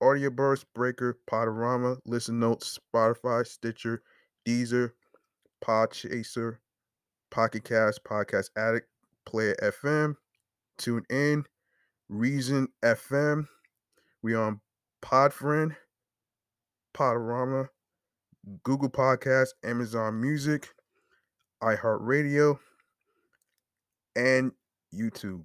Audio Burst, Breaker, Podurama, Listen Notes, Spotify, Stitcher, Deezer, Podchaser, Pocket Cast, Podcast Addict, Player FM, Tune In, Reason FM. We on Podfriend, Podurama, Google Podcast, Amazon Music, iHeartRadio, and YouTube.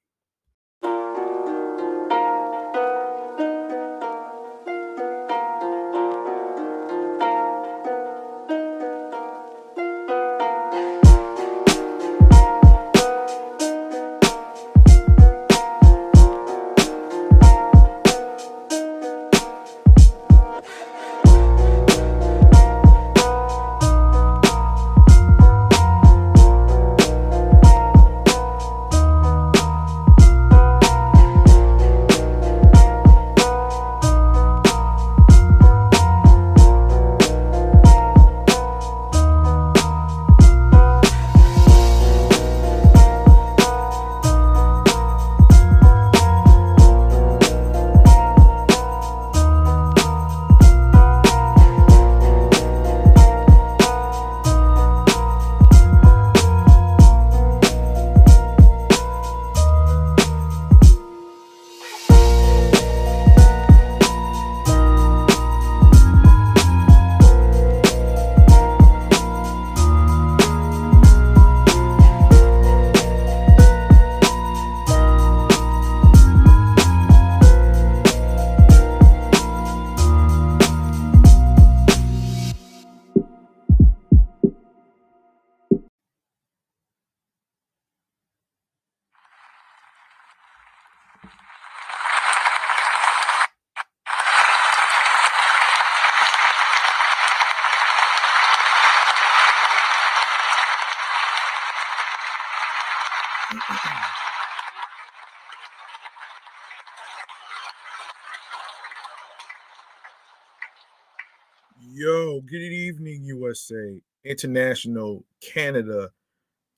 USA, International, Canada,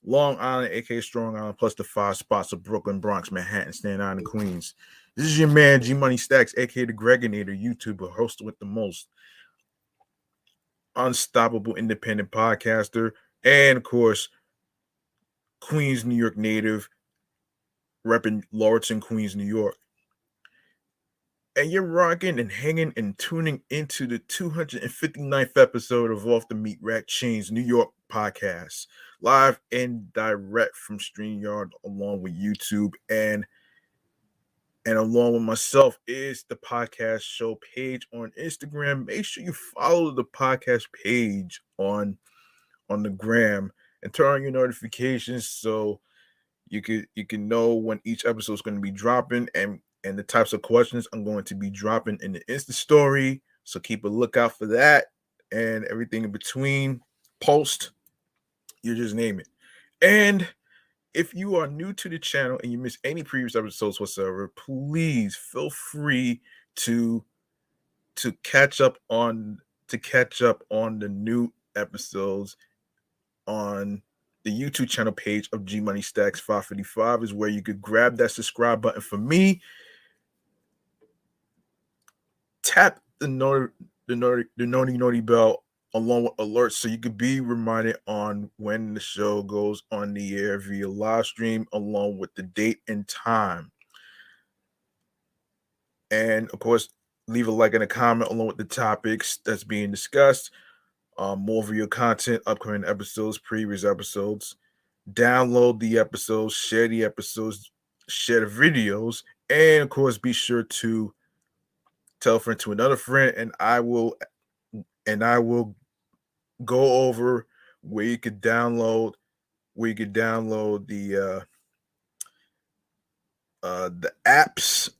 Long Island, aka Strong Island, plus the five spots of Brooklyn, Bronx, Manhattan, Staten Island, and Queens. This is your man, G Money Stackz, aka the Gregonator, YouTuber, host with the most. unstoppable independent podcaster, and of course, Queens, New York native, repping Laurelton, Queens, New York. And you're rocking and hanging and tuning into the 259th episode of Off the Meat Rack Chainz New York podcast, live and direct from StreamYard, along with YouTube and and along with myself is the podcast show page on Instagram. Make sure you follow the podcast page on on the gram and turn on your notifications so you can you can know when each episode is going to be dropping and and the types of questions I'm going to be dropping in the Insta story. So keep a lookout for that and everything in between. Post, you just name it. And if you are new to the channel and you miss any previous episodes whatsoever, please feel free to to catch up on to catch up on the new episodes on the YouTube channel page of G Money Stackz 555 is where you could grab that subscribe button for me. Tap the note the naughty the naughty naughty bell along with alerts so you could be reminded on when the show goes on the air via live stream along with the date and time. And of course, leave a like and a comment along with the topics that's being discussed. Um, more of your content, upcoming episodes, previous episodes. Download the episodes, share the episodes, share the videos, and of course, be sure to tell a friend to another friend, and I will and I will go over where you could download where you could download the uh uh the apps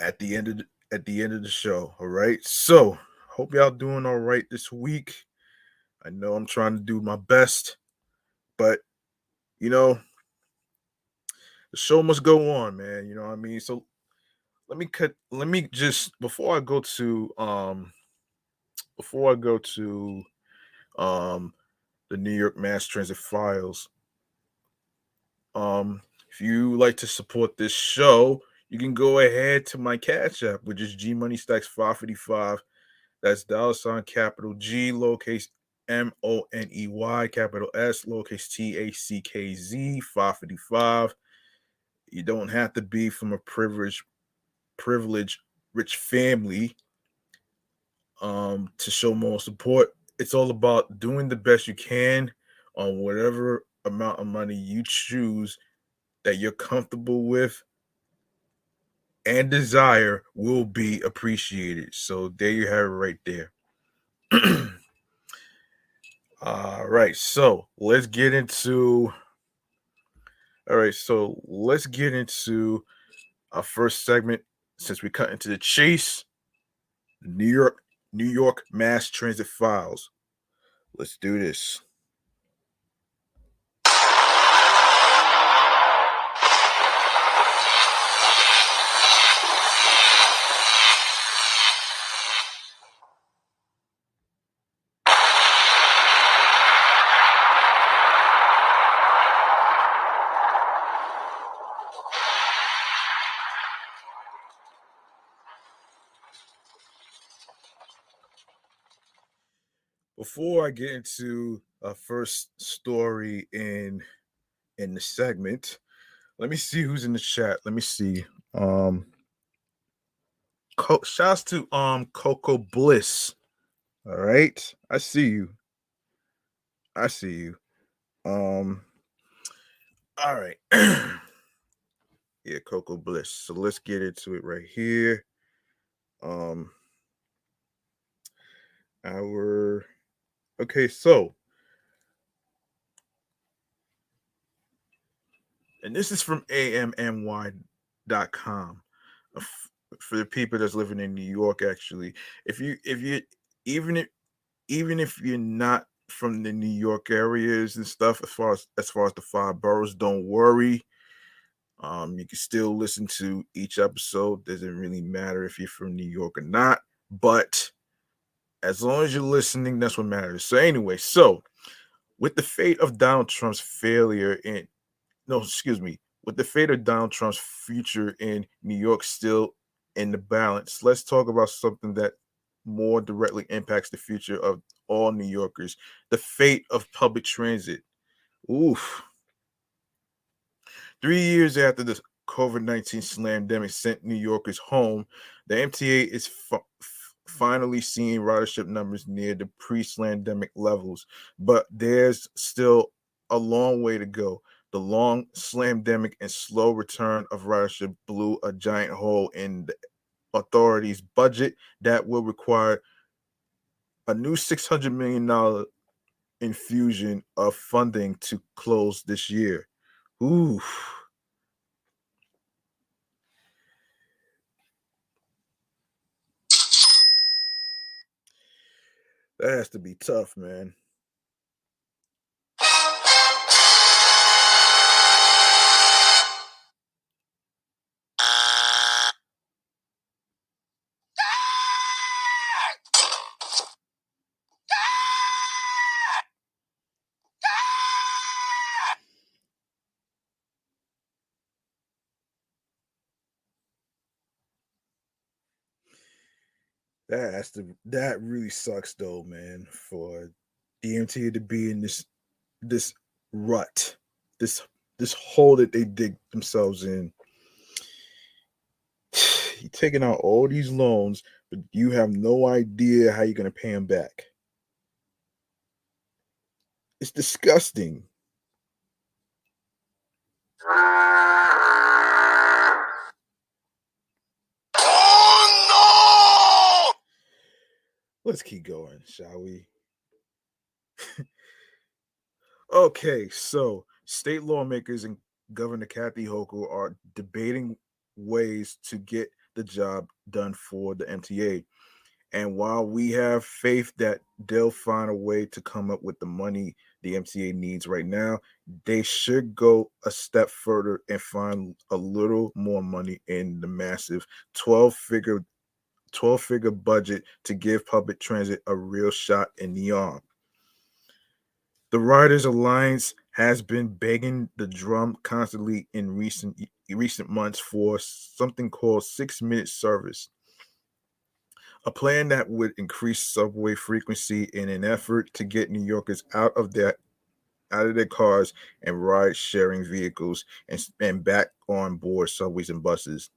at the end of at the end of the show all right? So hope y'all doing all right this week. I know i'm trying to do my best but you know the show must go on man you know what i mean? So let me cut let me just before i go to um before i go to um, the New York Mass Transit Files. Um, if you like to support this show, you can go ahead to my Cash App, which is G Money Stackz 555. That's dollar sign capital G, lowercase M O N E Y, capital S, lowercase T A C K Z 555. You don't have to be from a privileged, privileged, rich family um, to show more support it's all about doing the best you can on whatever amount of money you choose that you're comfortable with and desire will be appreciated. So there you have it right there. all right, so let's get into all right, so let's get into our first segment since we cut into the chase. New York New York Mass Transit Files. Let's do this. Before I get into a first story in in the segment, let me see who's in the chat. Let me see. Um Co- shouts to um Coco Bliss. All right. I see you. I see you. Um all right. yeah, Coco Bliss. So let's get into it right here. Um our Okay, so and this is from amny.com uh, for the people that's living in New York actually. If you if you even if even if you're not from the New York areas and stuff as far as as far as the five boroughs, don't worry. Um, you can still listen to each episode. Doesn't really matter if you're from New York or not, but as long as you're listening, that's what matters. So, anyway, so with the fate of Donald Trump's failure in no, excuse me, with the fate of Donald Trump's future in New York still in the balance, let's talk about something that more directly impacts the future of all New Yorkers, the fate of public transit. Oof. Three years after the COVID 19 slamdemic sent New Yorkers home, the MTA is f- finally seeing ridership numbers near the pre slamdemic levels, but there's still a long way to go. The long slamdemic and slow return of ridership blew a giant hole in the authorities' budget that will require a new $600 million infusion of funding to close this year. Ooh. That has to be tough, man. That has to that really sucks though, man, for DMT to be in this this rut, this this hole that they dig themselves in. You're taking out all these loans, but you have no idea how you're gonna pay them back. It's disgusting. Let's keep going, shall we? okay, so state lawmakers and Governor Kathy Hochul are debating ways to get the job done for the MTA. And while we have faith that they'll find a way to come up with the money the MTA needs right now, they should go a step further and find a little more money in the massive 12 figure 12 figure budget to give public transit a real shot in the arm. The Riders Alliance has been begging the drum constantly in recent recent months for something called 6 minute service. A plan that would increase subway frequency in an effort to get New Yorkers out of their out of their cars and ride sharing vehicles and, and back on board subways and buses.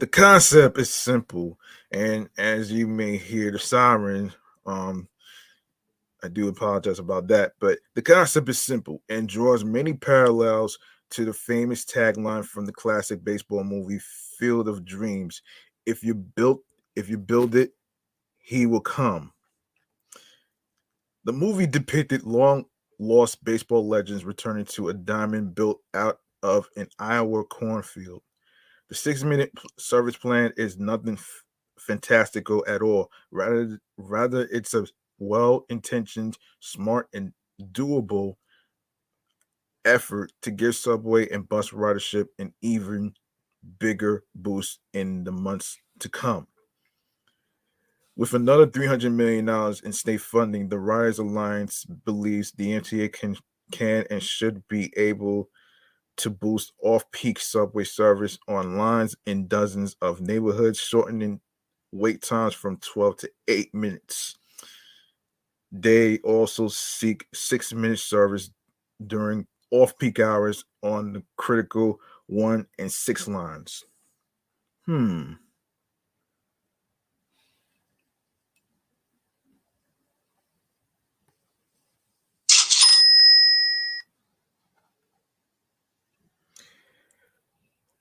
The concept is simple, and as you may hear the siren, um, I do apologize about that, but the concept is simple and draws many parallels to the famous tagline from the classic baseball movie Field of Dreams. If you built, if you build it, he will come. The movie depicted long lost baseball legends returning to a diamond built out of an Iowa cornfield. The six minute service plan is nothing f- fantastical at all. Rather, rather it's a well intentioned, smart, and doable effort to give subway and bus ridership an even bigger boost in the months to come. With another $300 million in state funding, the Riders Alliance believes the MTA can, can and should be able to boost off-peak subway service on lines in dozens of neighborhoods, shortening wait times from 12 to 8 minutes. They also seek six minute service during off peak hours on the critical one and six lines. Hmm.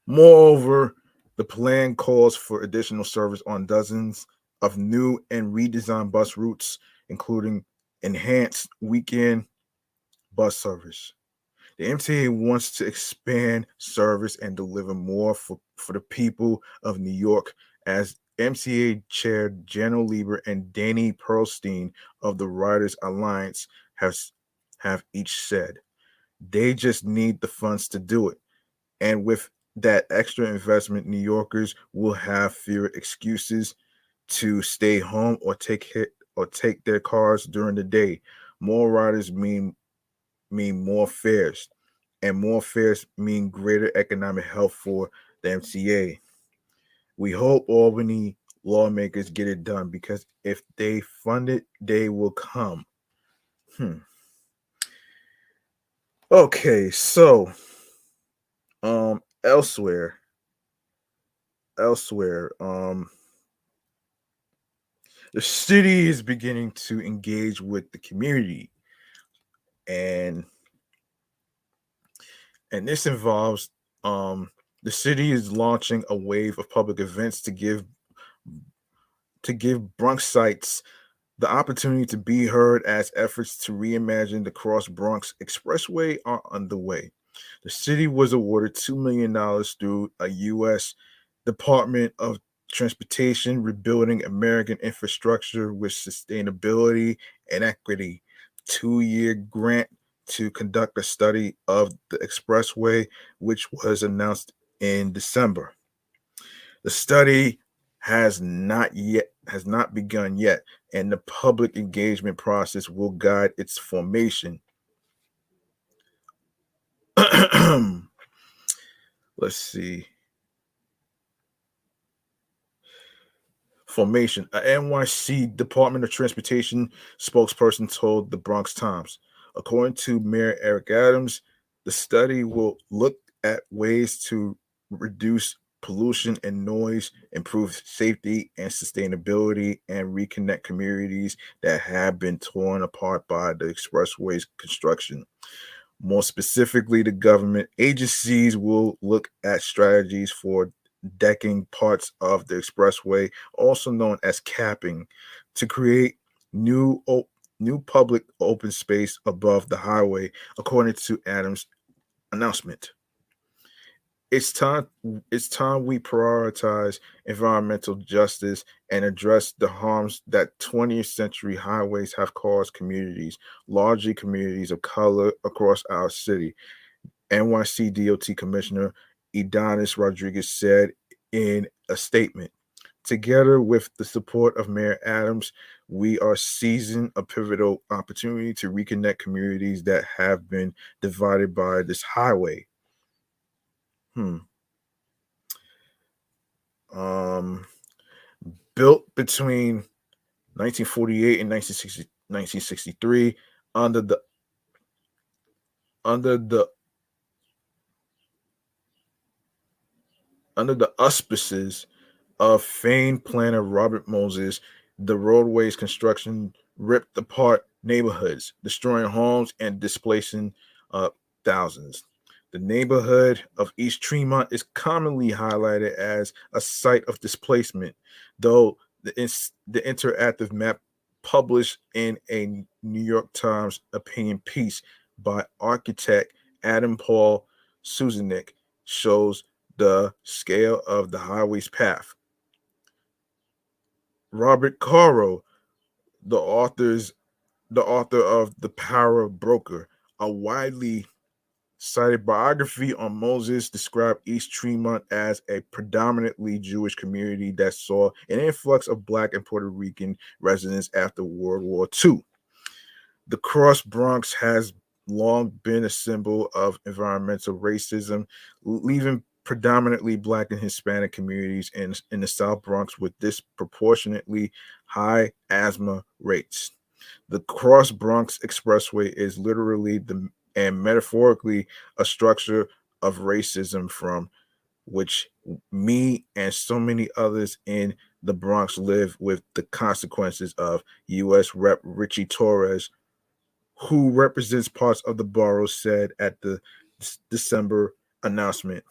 Moreover, the plan calls for additional service on dozens of new and redesigned bus routes, including enhanced weekend bus service. The MTA wants to expand service and deliver more for, for the people of New York, as MTA Chair Janno Lieber and Danny Pearlstein of the Riders Alliance has have each said. They just need the funds to do it. And with that extra investment, New Yorkers will have fewer excuses to stay home or take hit or take their cars during the day. More riders mean mean more fares, and more fares mean greater economic health for the MTA. We hope Albany lawmakers get it done because if they fund it, they will come. Hmm. Okay, so um elsewhere elsewhere um the city is beginning to engage with the community and and this involves um the city is launching a wave of public events to give to give Bronx sites the opportunity to be heard as efforts to reimagine the Cross Bronx Expressway are underway. The city was awarded $2 million through a U.S. Department of Transportation Rebuilding American Infrastructure with Sustainability and Equity two year grant to conduct a study of the expressway, which was announced in December. The study has not yet has not begun yet, and the public engagement process will guide its formation. Let's see. Formation. A NYC Department of Transportation spokesperson told the Bronx Times. According to Mayor Eric Adams, the study will look at ways to reduce pollution and noise, improve safety and sustainability, and reconnect communities that have been torn apart by the expressway's construction. More specifically, the government agencies will look at strategies for decking parts of the expressway, also known as capping, to create new new public open space above the highway, according to Adams' announcement. It's time it's time we prioritize environmental justice and address the harms that 20th century highways have caused communities, largely communities of color across our city. NYC DOT Commissioner Ydanis Rodriguez said in a statement. Together with the support of Mayor Adams, we are seizing a pivotal opportunity to reconnect communities that have been divided by this highway. Hmm. Um, built between 1948 and 1960, 1963 under the under the under the auspices of famed planner Robert Moses, the roadways construction ripped apart neighborhoods, destroying homes and displacing uh, thousands. The neighborhood of East Tremont is commonly highlighted as a site of displacement, though the, the interactive map published in a New York Times opinion piece by architect Adam Paul Susaneck shows the scale of the highway's path. Robert Caro, the author's the author of The Power Broker, a widely cited biography on Moses, described East Tremont as a predominantly Jewish community that saw an influx of Black and Puerto Rican residents after World War II. The Cross Bronx has long been a symbol of environmental racism, leaving predominantly Black and Hispanic communities in, in the South Bronx with disproportionately high asthma rates. The Cross Bronx Expressway is literally the and metaphorically a structure of racism from which me and so many others in the Bronx live with the consequences of U.S. Rep. Ritchie Torres, who represents parts of the borough, said at the December announcement.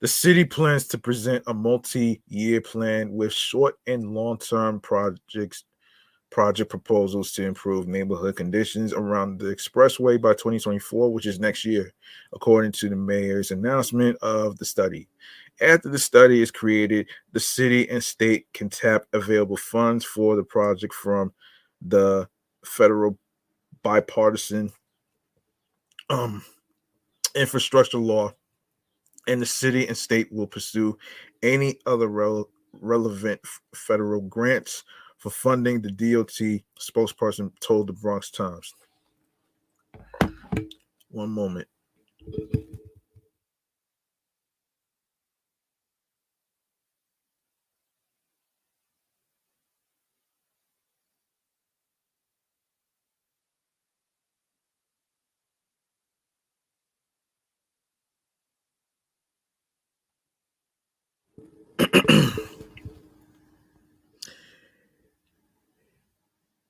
The city plans to present a multi-year plan with short and long-term projects project proposals to improve neighborhood conditions around the expressway by 2024, which is next year, according to the mayor's announcement of the study. After the study is created, the city and state can tap available funds for the project from the federal bipartisan um, infrastructure law and the city and state will pursue any other rel- relevant f- federal grants for funding, the DOT spokesperson told the Bronx Times. One moment.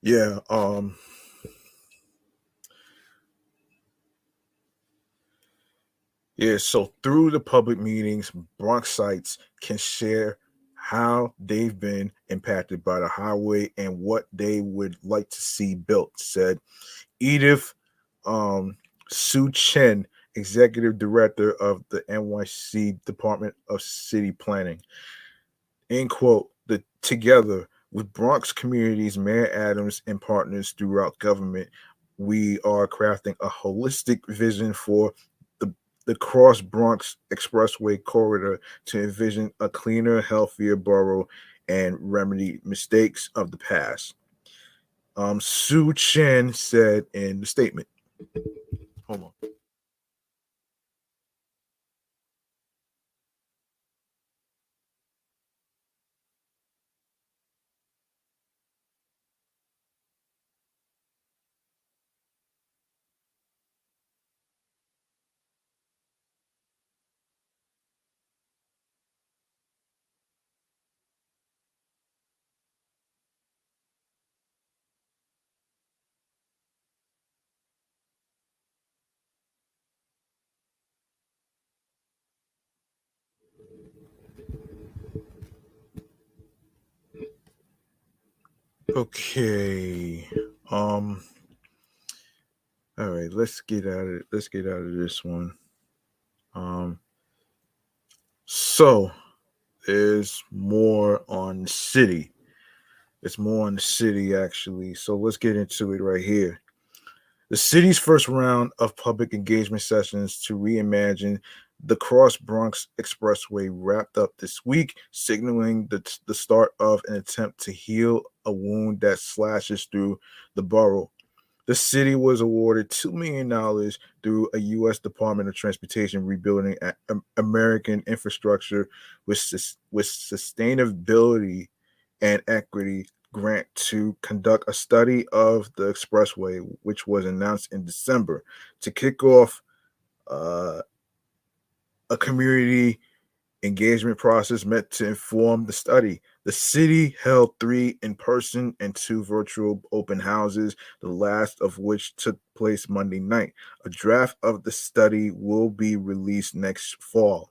Yeah, um Yeah, so through the public meetings, Bronxites can share how they've been impacted by the highway and what they would like to see built, said Edith um, Hsu-Chen, Executive Director of the NYC Department of City Planning. End quote. The together with Bronx communities, Mayor Adams and partners throughout government, we are crafting a holistic vision for the the Cross Bronx Expressway corridor to envision a cleaner, healthier borough and remedy mistakes of the past. Um, Hsu-Chen said in the statement. Okay. Um all right, let's get out of let's get out of this one. Um so there's more on city. It's more on the city actually. So let's get into it right here. The city's first round of public engagement sessions to reimagine the Cross Bronx Expressway wrapped up this week, signaling the, the start of an attempt to heal a wound that slashes through the borough. The city was awarded $2 million through a U.S. Department of Transportation rebuilding American infrastructure with, with sustainability and equity grant to conduct a study of the expressway, which was announced in December to kick off uh, a community engagement process meant to inform the study. The city held three in person and two virtual open houses, the last of which took place Monday night. A draft of the study will be released next fall,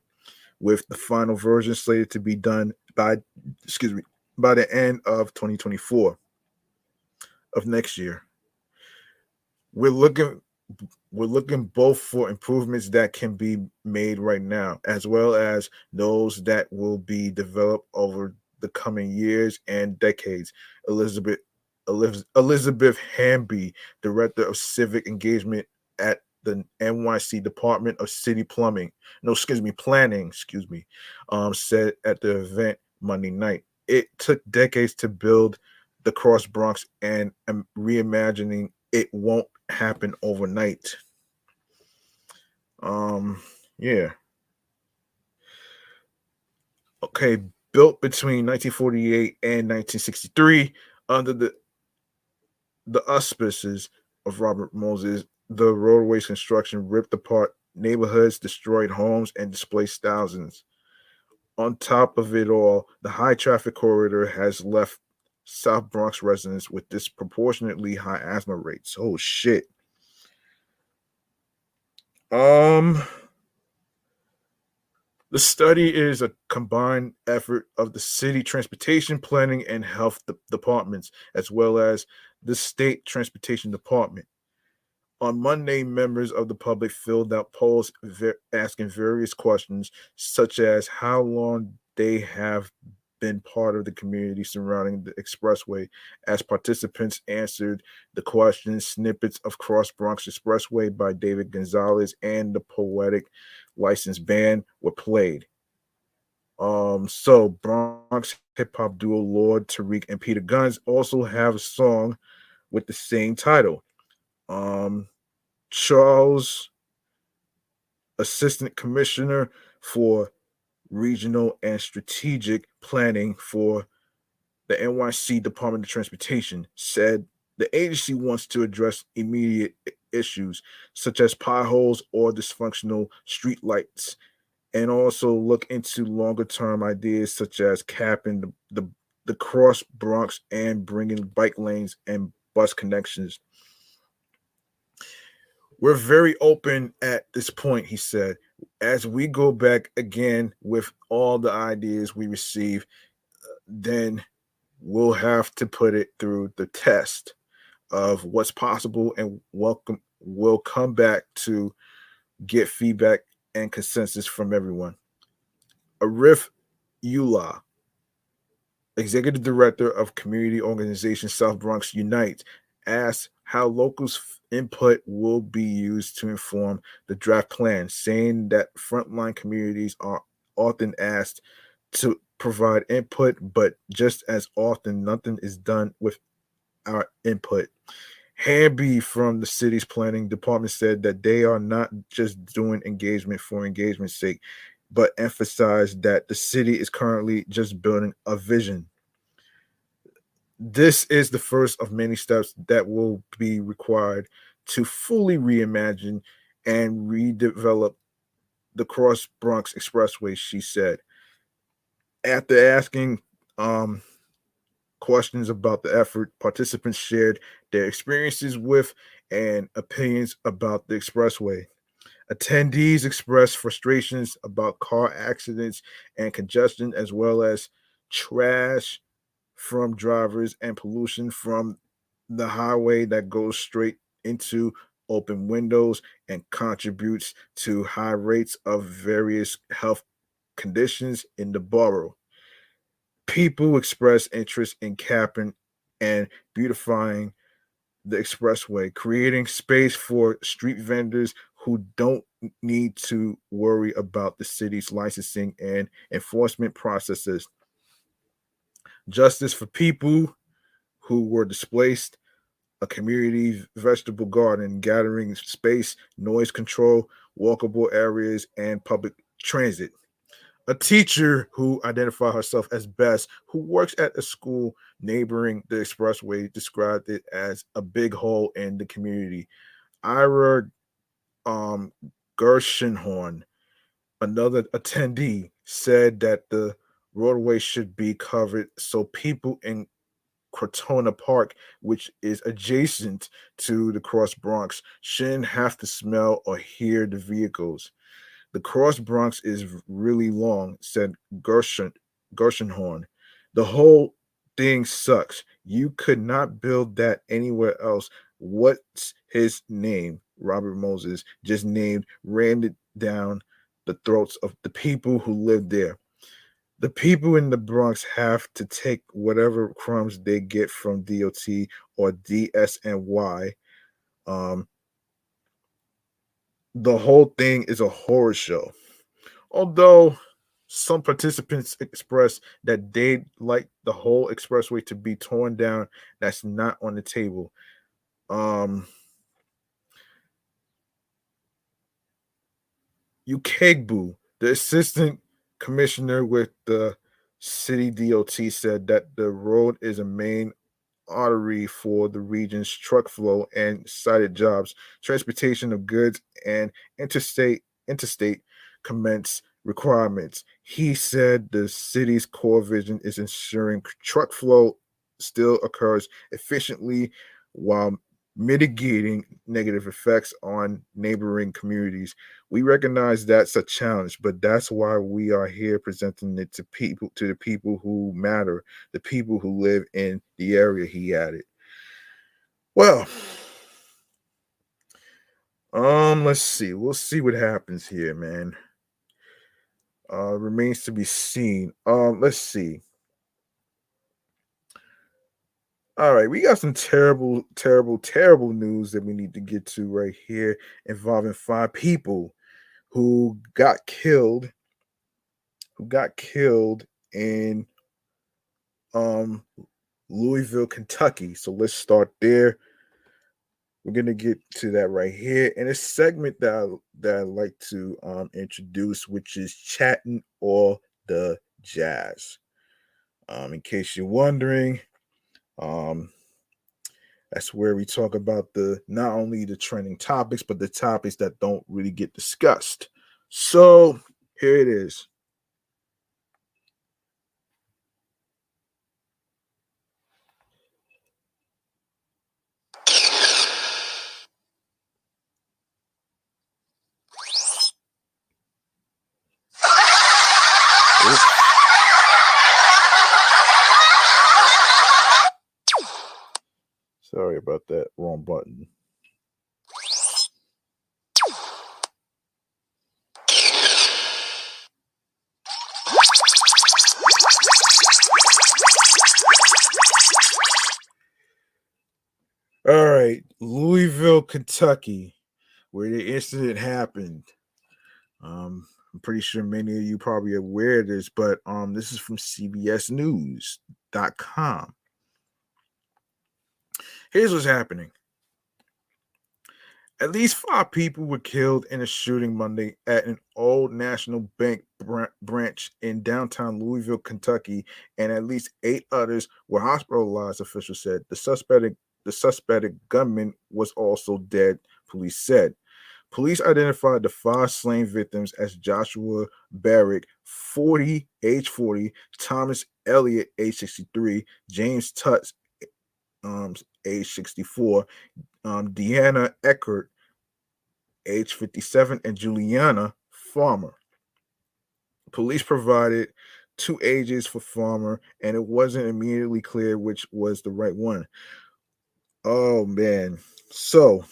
with the final version slated to be done by, excuse me, by the end of 2024 of next year. We're looking we're looking both for improvements that can be made right now as well as those that will be developed over the coming years and decades. Elizabeth elizabeth hamby director of civic engagement at the nyc department of city plumbing no excuse me planning excuse me um, said at the event monday night it took decades to build the cross bronx and um, reimagining it won't happen overnight. Um, yeah. Okay, built between 1948 and 1963 under the the auspices of Robert Moses, the roadways construction ripped apart neighborhoods, destroyed homes, and displaced thousands. On top of it all, the high traffic corridor has left South Bronx residents with disproportionately high asthma rates. Oh shit. Um the study is a combined effort of the city transportation planning and health de- departments as well as the state transportation department. On Monday, members of the public filled out polls ver- asking various questions such as how long they have been part of the community surrounding the expressway as participants answered the questions snippets of cross bronx expressway by david gonzalez and the poetic license band were played. Um so bronx hip-hop duo lord tariq and peter Gunz also have a song with the same title. Um charles Assistant Commissioner for Regional and Strategic Planning for the NYC Department of Transportation, said the agency wants to address immediate issues such as potholes or dysfunctional streetlights and also look into longer term ideas such as capping the, the, the cross Bronx and bringing bike lanes and bus connections. We're very open at this point, he said. As we go back again with all the ideas we receive, then we'll have to put it through the test of what's possible and welcome we'll come back to get feedback and consensus from everyone. Arif Ullah, Executive Director of Community Organization South Bronx Unite, asked how locals' input will be used to inform the draft plan, saying that frontline communities are often asked to provide input, but just as often, nothing is done with our input. Hamby from the city's planning department said that they are not just doing engagement for engagement's sake, but emphasized that the city is currently just building a vision. This is the first of many steps that will be required to fully reimagine and redevelop the Cross Bronx Expressway, she said. After asking um, questions about the effort. Participants shared their experiences with and opinions about the expressway. Attendees expressed frustrations about car accidents and congestion, as well as trash from drivers and pollution from the highway that goes straight into open windows and contributes to high rates of various health conditions in the borough people express interest in capping and beautifying the expressway, creating space for street vendors who don't need to worry about the city's licensing and enforcement processes. Justice for people who were displaced, a community vegetable garden, gathering space, noise control, walkable areas, and public transit a teacher who identified herself as Bess, who works at a school neighboring the expressway, described it as a big hole in the community. Ira um, Gershenhorn, another attendee, said that the roadway should be covered so people in Crotona Park, which is adjacent to the Cross Bronx, shouldn't have to smell or hear the vehicles. The cross Bronx is really long, said Gershon, Gershenhorn. The whole thing sucks. You could not build that anywhere else. What's his name? Robert Moses just named, rammed it down the throats of the people who live there. The people in the Bronx have to take whatever crumbs they get from DOT or DSNY um, the whole thing is a horror show. Although some participants expressed that they'd like the whole expressway to be torn down, that's not on the table. Um, Ukegbu, the assistant commissioner with the city DOT, said that the road is a main artery for the region's truck flow and cited jobs, transportation of goods, and interstate interstate commence requirements. He said the city's core vision is ensuring truck flow still occurs efficiently while mitigating negative effects on neighboring communities. We recognize that's a challenge, but that's why we are here presenting it to people to the people who matter, the people who live in the area he added. Well, um let's see. We'll see what happens here, man. Uh remains to be seen. Um let's see. All right, we got some terrible, terrible, terrible news that we need to get to right here involving five people who got killed, who got killed in um Louisville, Kentucky. So let's start there. we're gonna get to that right here in a segment that I, that I like to um, introduce, which is chatting or the jazz. Um, in case you're wondering, um, that's where we talk about the not only the trending topics, but the topics that don't really get discussed. So here it is. Sorry about that. Wrong button. All right, Louisville, Kentucky, where the incident happened. Um, I'm pretty sure many of you probably aware of this, but um, this is from CBSNews.com. Here's what's happening. At least five people were killed in a shooting Monday at an old National Bank branch in downtown Louisville, Kentucky, and at least eight others were hospitalized. Officials said the suspected the suspected gunman was also dead. Police said. Police identified the five slain victims as Joshua Barrick, 40, age 40, Thomas Elliott, age 63, James Tutts, um, age 64, um, Deanna Eckert, age 57, and Juliana Farmer. Police provided two ages for Farmer, and it wasn't immediately clear which was the right one. Oh man, so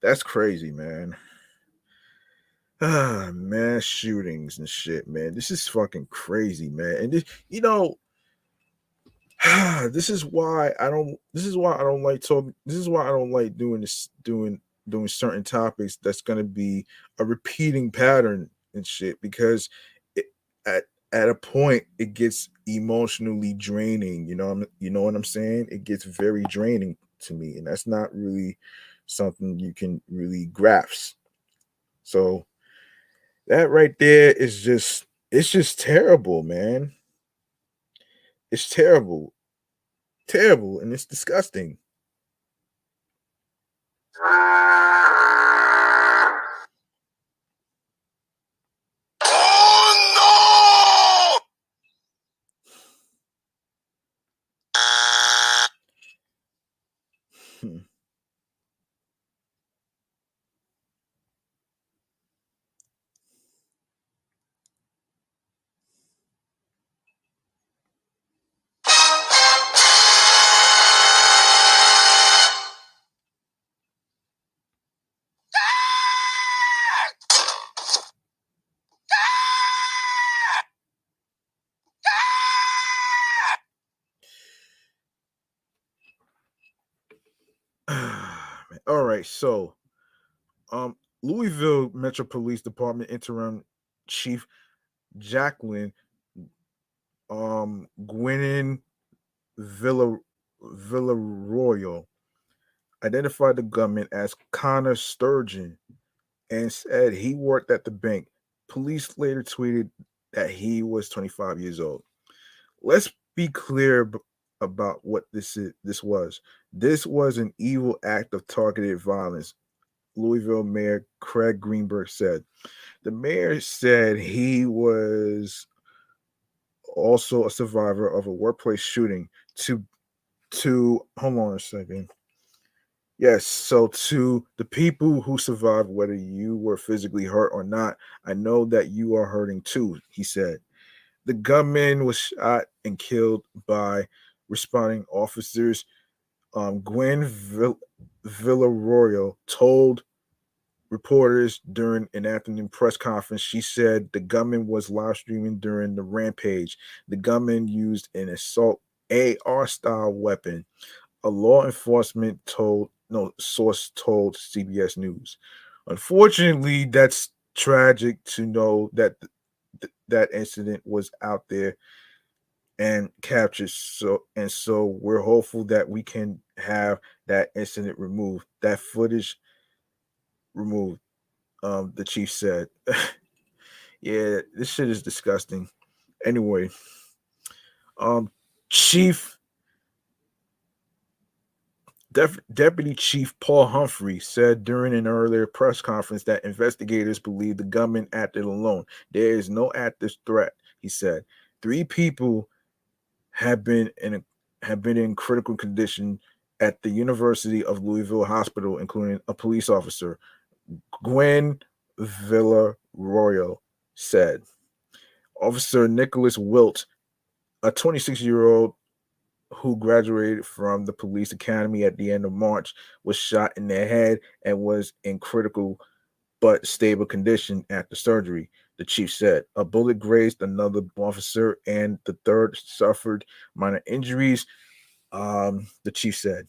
that's crazy, man. Ah, mass shootings and shit, man. This is fucking crazy, man. And this, you know, this is why I don't. This is why I don't like talking. This is why I don't like doing this, doing doing certain topics. That's gonna be a repeating pattern and shit because it, at at a point it gets emotionally draining. You know, you know what I'm saying? It gets very draining to me, and that's not really something you can really grasp. So that right there is just it's just terrible, man. It's terrible. Terrible and it's disgusting. All right, so um Louisville Metro Police Department interim chief Jacqueline um Gwinnen Villa Villaroel identified the gunman as Connor Sturgeon and said he worked at the bank. Police later tweeted that he was 25 years old. Let's be clear about what this is this was. This was an evil act of targeted violence. Louisville Mayor Craig Greenberg said. The mayor said he was also a survivor of a workplace shooting. To to hold on a second. Yes, so to the people who survived, whether you were physically hurt or not, I know that you are hurting too, he said. The gunman was shot and killed by responding officers. Um, Gwen Vill- Villaroel told reporters during an afternoon press conference, she said the gunman was live streaming during the rampage. The gunman used an assault AR style weapon. A law enforcement told no source told CBS News. Unfortunately, that's tragic to know that th- that incident was out there and captured. So and so we're hopeful that we can have that incident removed. That footage removed. Um, the chief said, "Yeah, this shit is disgusting." Anyway, um, Chief Def- Deputy Chief Paul Humphrey said during an earlier press conference that investigators believe the gunman acted alone. There is no active threat, he said. Three people have been in have been in critical condition at the University of Louisville Hospital, including a police officer. Gwen Villarroyo said. Officer Nicholas Wilt, a 26 year old who graduated from the police academy at the end of March, was shot in the head and was in critical but stable condition after surgery. The chief said a bullet grazed another officer, and the third suffered minor injuries. Um, the chief said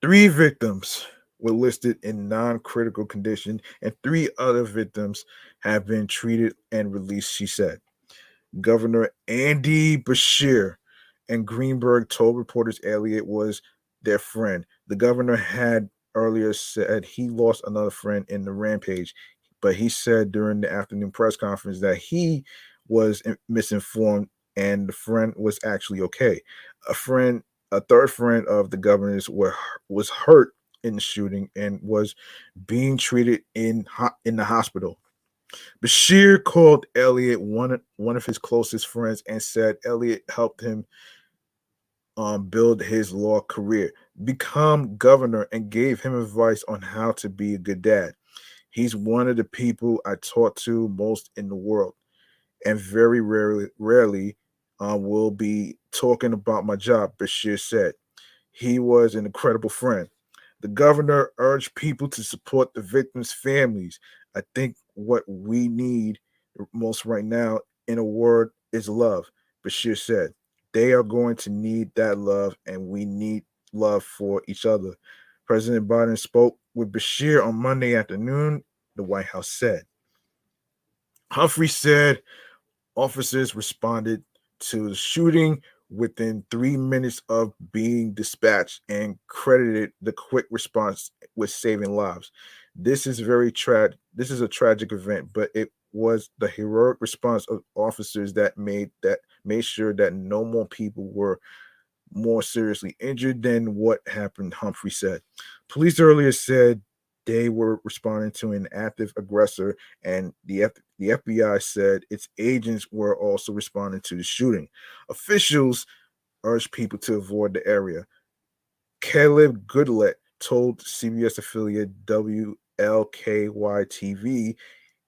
three victims were listed in non-critical condition, and three other victims have been treated and released. She said. Governor Andy Beshear and Greenberg told reporters Elliott was their friend. The governor had earlier said he lost another friend in the rampage, but he said during the afternoon press conference that he was misinformed and the friend was actually okay. A friend, a third friend of the governor's were was hurt in the shooting and was being treated in in the hospital. Beshear called Elliott one, one of his closest friends and said Elliott helped him um, build his law career, become governor, and gave him advice on how to be a good dad. He's one of the people I talk to most in the world, and very rarely, rarely uh, will be talking about my job. Beshear said he was an incredible friend. The governor urged people to support the victims' families. I think what we need most right now, in a word, is love. Beshear said they are going to need that love, and we need love for each other. President Biden spoke with Beshear on Monday afternoon, the White House said. Humphrey said officers responded to the shooting within three minutes of being dispatched and credited the quick response with saving lives. This is very tragic. This is a tragic event, but it was the heroic response of officers that made that made sure that no more people were more seriously injured than what happened, Humphrey said. Police earlier said they were responding to an active aggressor, and the, F- the FBI said its agents were also responding to the shooting. Officials urged people to avoid the area. Caleb Goodlett told CBS affiliate WLKY TV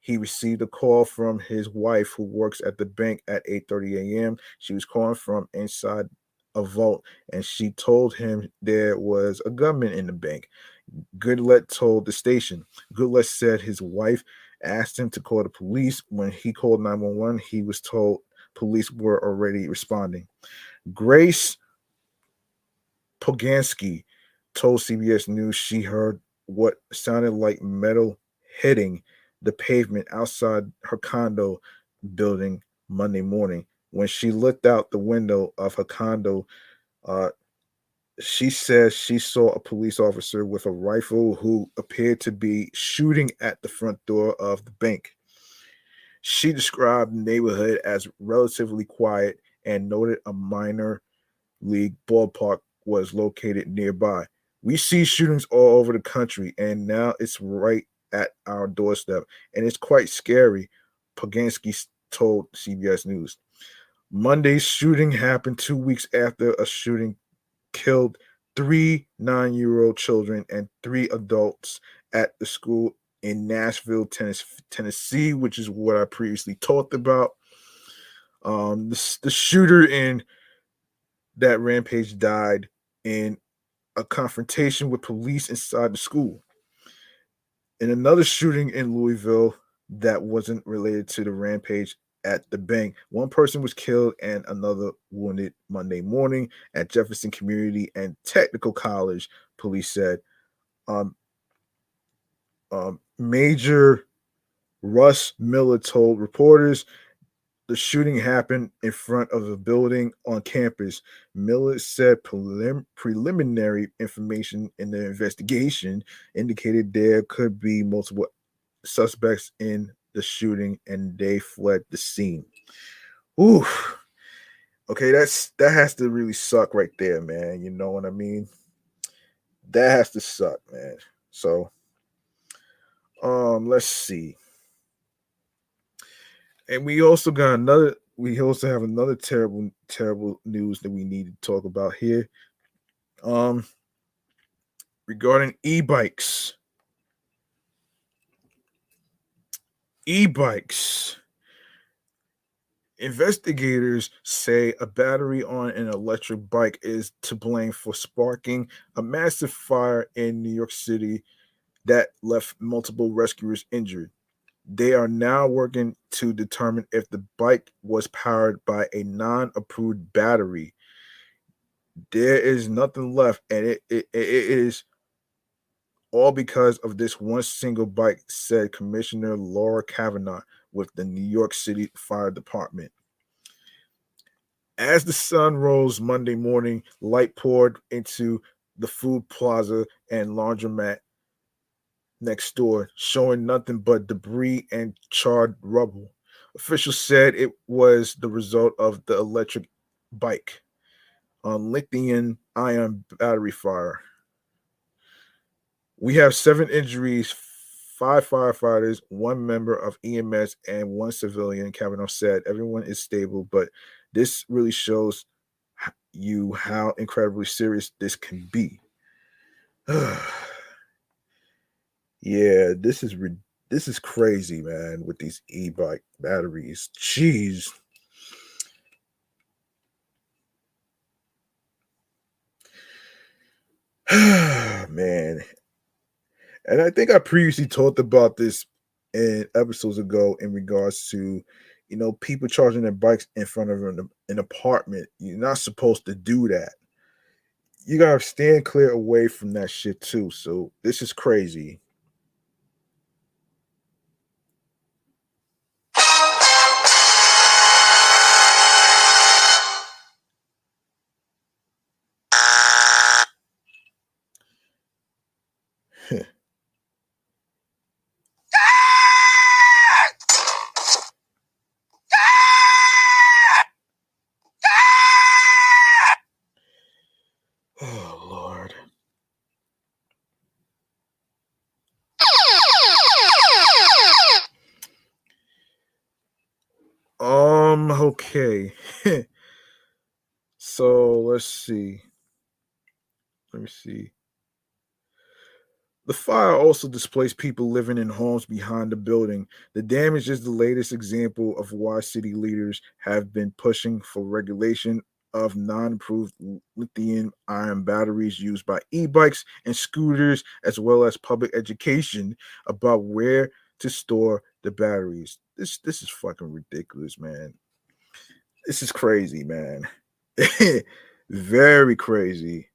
he received a call from his wife who works at the bank at 8:30 a.m. She was calling from inside a vault and she told him there was a gunman in the bank. Goodlett told the station. Goodlett said his wife asked him to call the police. When he called 911, he was told police were already responding. Grace Pogansky told CBS News she heard what sounded like metal hitting the pavement outside her condo building Monday morning. When she looked out the window of her condo, uh, she says she saw a police officer with a rifle who appeared to be shooting at the front door of the bank. She described the neighborhood as relatively quiet and noted a minor league ballpark was located nearby. We see shootings all over the country, and now it's right at our doorstep, and it's quite scary. Pogansky told CBS News. Monday's shooting happened two weeks after a shooting killed three nine year old children and three adults at the school in Nashville, Tennessee, which is what I previously talked about. Um, the, the shooter in that rampage died in a confrontation with police inside the school. In another shooting in Louisville that wasn't related to the rampage at the bank, one person was killed and another wounded Monday morning at Jefferson Community and Technical College, police said. Um, um, Major Russ Miller told reporters the shooting happened in front of a building on campus. Miller said prelim- preliminary information in the investigation indicated there could be multiple suspects in the shooting and they fled the scene. Ooh. Okay, that's that has to really suck right there, man. You know what I mean? That has to suck, man. So um let's see. And we also got another we also have another terrible terrible news that we need to talk about here. Um regarding e-bikes. E-bikes. Investigators say a battery on an electric bike is to blame for sparking a massive fire in New York City that left multiple rescuers injured. They are now working to determine if the bike was powered by a non approved battery. There is nothing left, and it, it, it is all because of this one single bike, said Commissioner Laura Kavanagh with the New York City Fire Department. As the sun rose Monday morning, light poured into the food plaza and laundromat next door, showing nothing but debris and charred rubble. Officials said it was the result of the electric bike uh, on lithium ion battery fire. We have seven injuries, five firefighters, one member of EMS, and one civilian. Kavanagh said everyone is stable, but this really shows you how incredibly serious this can be. yeah, this is this is crazy, man. With these e-bike batteries, jeez. man, and I think I previously talked about this in episodes ago in regards to, you know, people charging their bikes in front of an, an apartment. You're not supposed to do that. You gotta stand clear away from that shit too. So this is crazy. Oh Lord. Um, okay. so let's see. Let me see. The fire also displaced people living in homes behind the building. The damage is the latest example of why city leaders have been pushing for regulation of non-approved lithium ion batteries used by e-bikes and scooters as well as public education about where to store the batteries. This this is fucking ridiculous man. This is crazy man. Very crazy.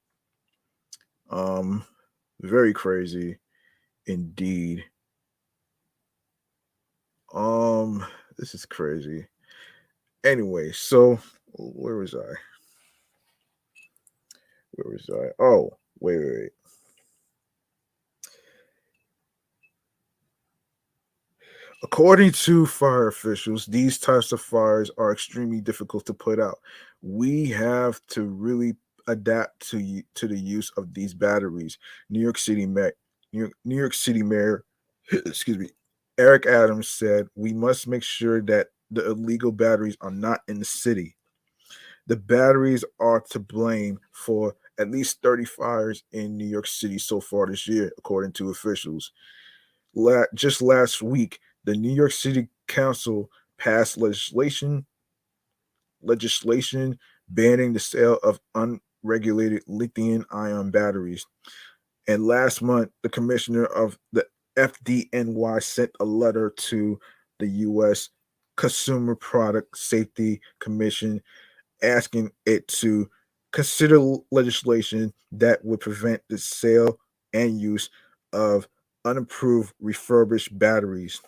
Um very crazy indeed um this is crazy anyway so where was I? Where was I? Oh, wait, wait, wait. According to fire officials, these types of fires are extremely difficult to put out. We have to really adapt to to the use of these batteries. New York City Mayor, New York, New York City Mayor, excuse me, Eric Adams said, "We must make sure that the illegal batteries are not in the city." The batteries are to blame for at least 30 fires in New York City so far this year, according to officials. La- just last week, the New York City Council passed legislation legislation banning the sale of unregulated lithium ion batteries. And last month, the commissioner of the FDNY sent a letter to the US Consumer Product Safety Commission asking it to consider legislation that would prevent the sale and use of unapproved refurbished batteries.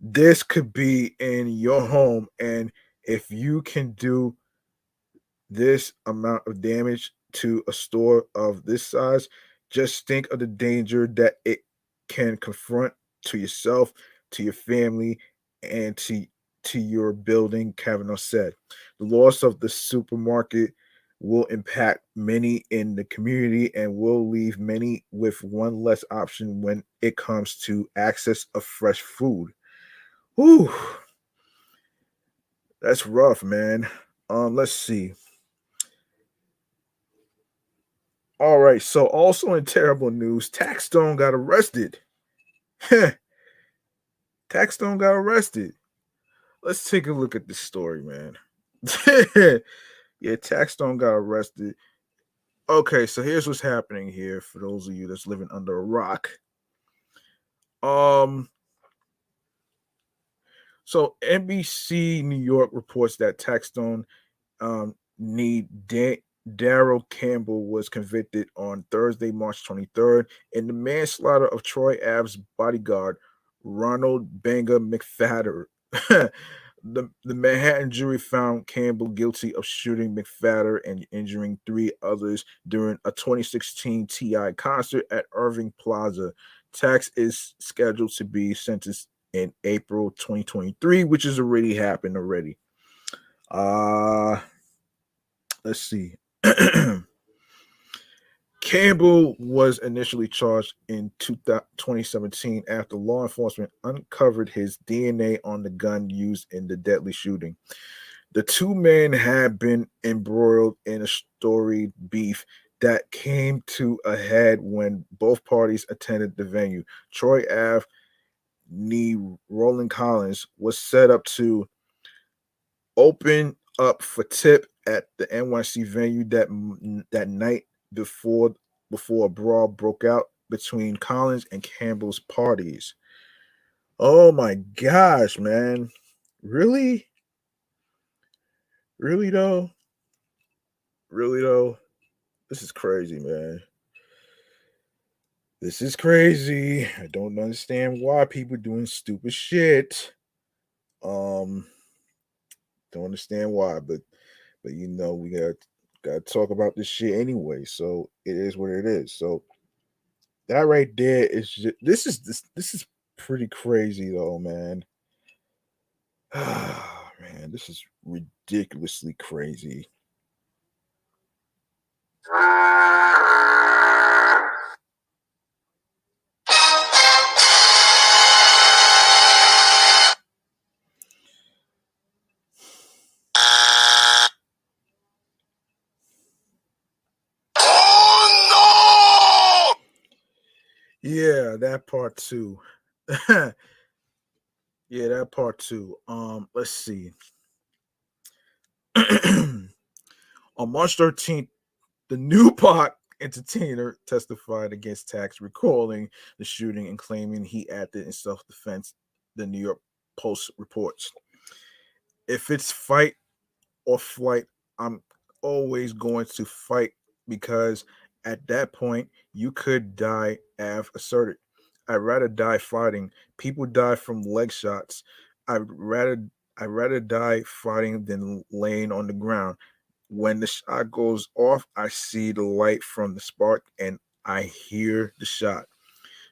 this could be in your home. And if you can do this amount of damage to a store of this size, just think of the danger that it can confront to yourself, to your family, and to to your building, Kavanagh said. The loss of the supermarket will impact many in the community and will leave many with one less option when it comes to access of fresh food. Whew. That's rough, man. Um, let's see. All right, so also in terrible news, Taxstone got arrested. Taxstone got arrested. Let's take a look at this story, man. yeah, Taxstone got arrested. Okay, so here's what's happening here for those of you that's living under a rock. Um, so NBC New York reports that Taxstone um, need da- Daryl Campbell was convicted on Thursday, March 23rd, in the manslaughter of Troy Ave's bodyguard, Ronald Banger McPhatter. the, the Manhattan jury found Campbell guilty of shooting McPhatter and injuring three others during a 2016 TI concert at Irving Plaza. Tax is scheduled to be sentenced in April 2023, which has already happened already. Uh let's see. Campbell was initially charged in 2017 after law enforcement uncovered his DNA on the gun used in the deadly shooting. The two men had been embroiled in a storied beef that came to a head when both parties attended the venue. Troy Ave, knee Roland Collins was set up to open up for Tip at the NYC venue that that night before before a brawl broke out between Collins and Campbell's parties. Oh my gosh, man. Really? Really though? Really though? This is crazy, man. This is crazy. I don't understand why people doing stupid shit. Um don't understand why, but but you know we got gotta talk about this shit anyway. So it is what it is. So that right there is just, this is this this is pretty crazy though, man. Ah, man, this is ridiculously crazy. Yeah, that part too. yeah, that part too. Um, let's see. On March 13th, the new pot entertainer testified against Tax, recalling the shooting and claiming he acted in self-defense. The New York Post reports. If it's fight or flight, I'm always going to fight because at that point, you could die, Av asserted. I'd rather die fighting. People die from leg shots. I'd rather I'd rather die fighting than laying on the ground. When the shot goes off, I see the light from the spark and I hear the shot.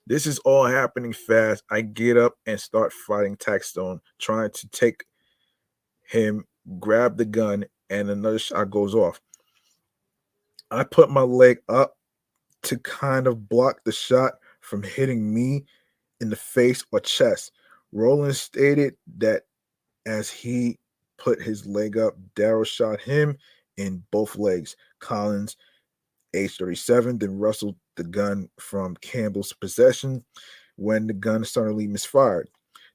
This is all happening fast. I get up and start fighting Taxstone, trying to take him, grab the gun, and another shot goes off. I put my leg up to kind of block the shot from hitting me in the face or chest. Roland stated that as he put his leg up, Daryl shot him in both legs. Collins, age 37, then wrestled the gun from Campbell's possession when the gun suddenly misfired.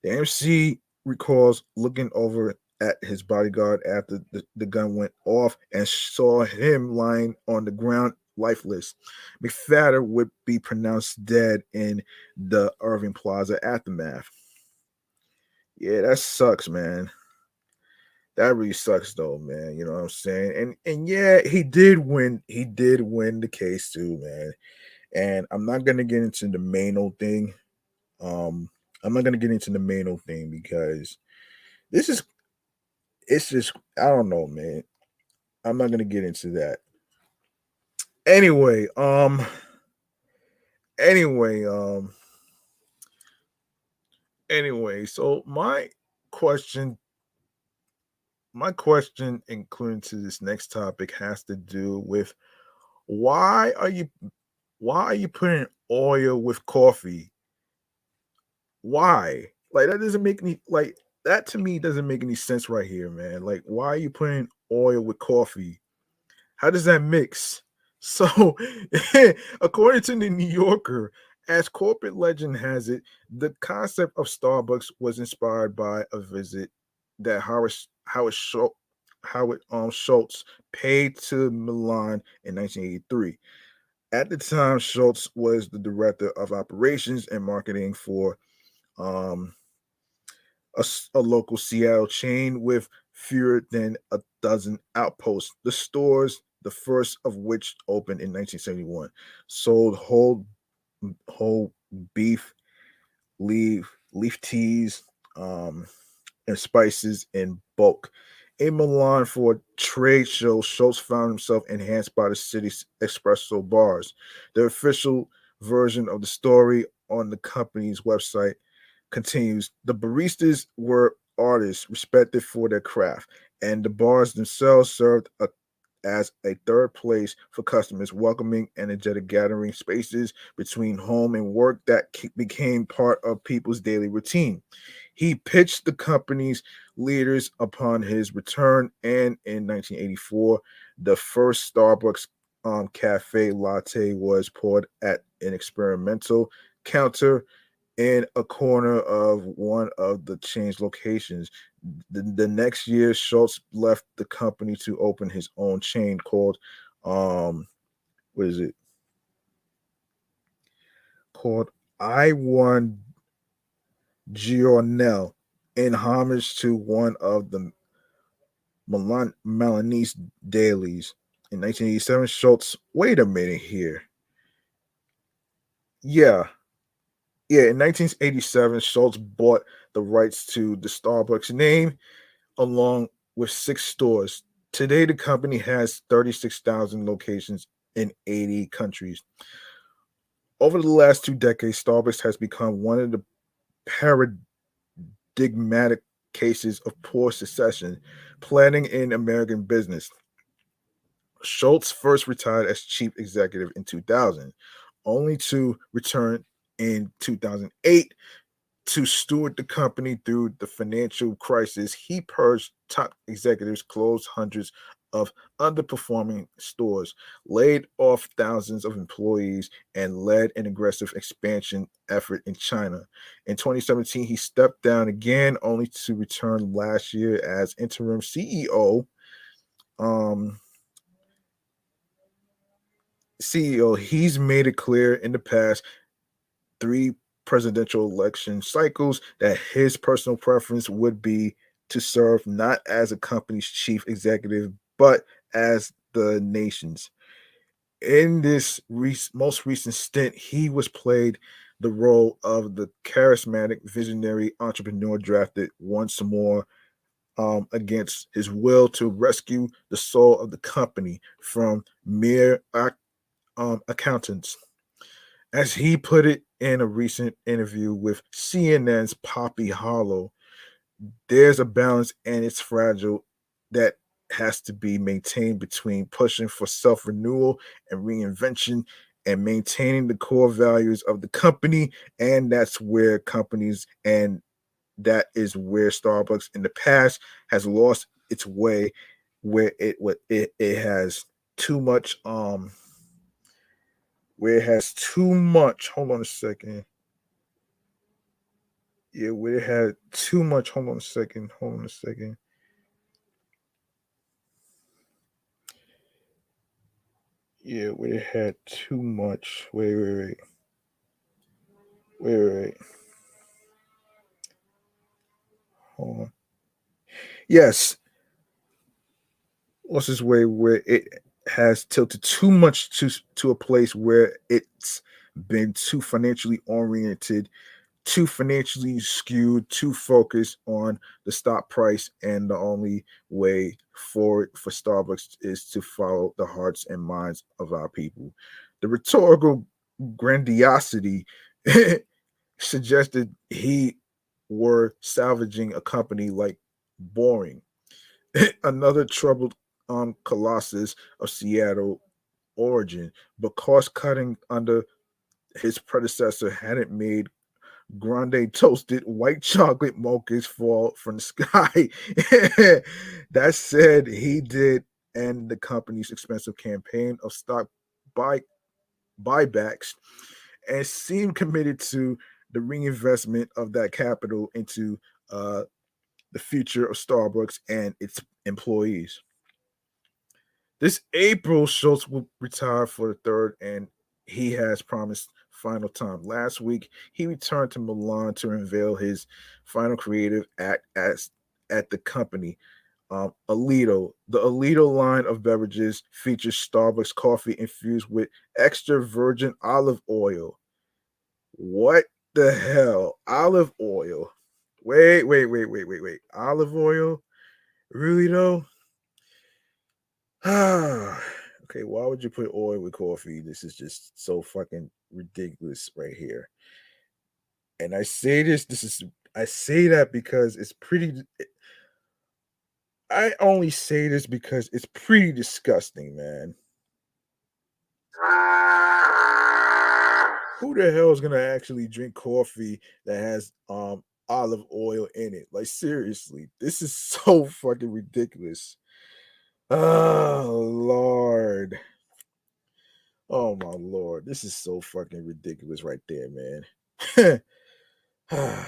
The MC recalls looking over at his bodyguard after the, the gun went off and saw him lying on the ground lifeless. McPhatter would be pronounced dead in the Irving Plaza aftermath. Yeah, that sucks, man. That really sucks though, man. You know what I'm saying? And and yeah, he did win. He did win the case too, man. And I'm not gonna get into the main old thing. Um, I'm not gonna get into the Mano thing because this is it's just I don't know, man. I'm not gonna get into that. Anyway, um anyway, um anyway, so my question my question including to this next topic has to do with why are you why are you putting oil with coffee? Why? Like that doesn't make me like that to me doesn't make any sense right here, man. Like, why are you putting oil with coffee? How does that mix? So, according to the New Yorker, as corporate legend has it, the concept of Starbucks was inspired by a visit that Howard Howard Schultz, Howard um, Schultz paid to Milan in 1983. At the time, Schultz was the director of operations and marketing for um, a, a local Seattle chain with fewer than a dozen outposts. The stores, the first of which opened in 1971, sold whole whole beef, leaf leaf teas, um, and spices in bulk. In Milan for a trade show, Schultz found himself enhanced by the city's espresso bars. The official version of the story on the company's website continues the baristas were artists respected for their craft, and the bars themselves served a, as a third place for customers, welcoming energetic gathering spaces between home and work that became part of people's daily routine. He pitched the company's leaders upon his return, and in 1984, the first Starbucks um, cafe latte was poured at an experimental counter in a corner of one of the chain's locations. The, the next year, Schultz left the company to open his own chain called, um, what is it? Called I One Giornale in homage to one of the Milan Milanese dailies. In 1987, Schultz, wait a minute here. Yeah, yeah, in 1987, Schultz bought the rights to the Starbucks name along with six stores. Today, the company has 36,000 locations in 80 countries. Over the last two decades, Starbucks has become one of the paradigmatic cases of poor succession planning in American business. Schultz first retired as chief executive in 2000, only to return in 2008 to steward the company through the financial crisis. He purged top executives, closed hundreds of underperforming stores, laid off thousands of employees, and led an aggressive expansion effort in China. In 2017, he stepped down again, only to return last year as interim CEO. Um, CEO, he's made it clear in the past three presidential election cycles that his personal preference would be to serve not as a company's chief executive, but as the nation's. In this re- most recent stint, he was played the role of the charismatic visionary entrepreneur drafted once more um, against his will to rescue the soul of the company from mere um, accountants. As he put it in a recent interview with CNN's Poppy Harlow, there's a balance and it's fragile that has to be maintained between pushing for self renewal and reinvention and maintaining the core values of the company. And that's where companies and that is where Starbucks in the past has lost its way, where it what it, it has too much um where it has too much. Hold on a second. Yeah, where it had too much. Hold on a second. Hold on a second. Yeah, where it had too much. Wait, wait, wait. Wait, wait, wait. Hold on. Yes. What's this way where it has tilted too much to to a place where it's been too financially oriented too financially skewed, too focused on the stock price, and the only way forward for Starbucks is to follow the hearts and minds of our people. The rhetorical grandiosity suggested he were salvaging a company like Boeing, another troubled um, colossus of Seattle origin, but cost cutting under his predecessor hadn't made grande toasted white chocolate mochas fall from the sky. that said, he did end the company's expensive campaign of stock buy buybacks and seemed committed to the reinvestment of that capital into uh, the future of Starbucks and its employees. This April, Schultz will retire for the third, and he has promised final time. Last week, he returned to Milan to unveil his final creative act as at the company. Um, Oleato, the Oleato line of beverages features Starbucks coffee infused with extra virgin olive oil. What the hell? Olive oil. Wait, wait, wait, wait, wait, wait. Olive oil? Really though? Okay, why would you put oil with coffee? This is just so fucking ridiculous right here. And I say this, this is I say that because it's pretty I only say this because it's pretty disgusting, man. Who the hell is gonna actually drink coffee that has um olive oil in it? Like seriously, this is so fucking ridiculous. Oh Lord. Oh my lord. This is so fucking ridiculous right there, man.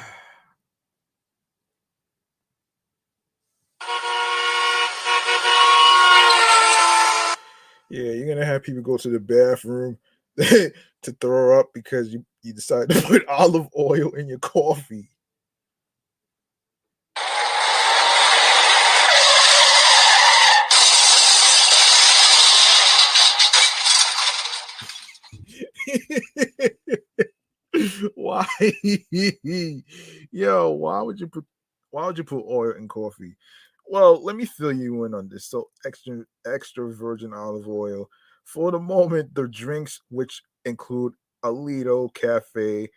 Yeah, you're gonna have people go to the bathroom to throw up because you, you decided to put olive oil in your coffee. Why yo why would you put why would you put oil in coffee well, let me fill you in on this. So, extra extra virgin olive oil. For the moment, the drinks which include Oleato Cafe,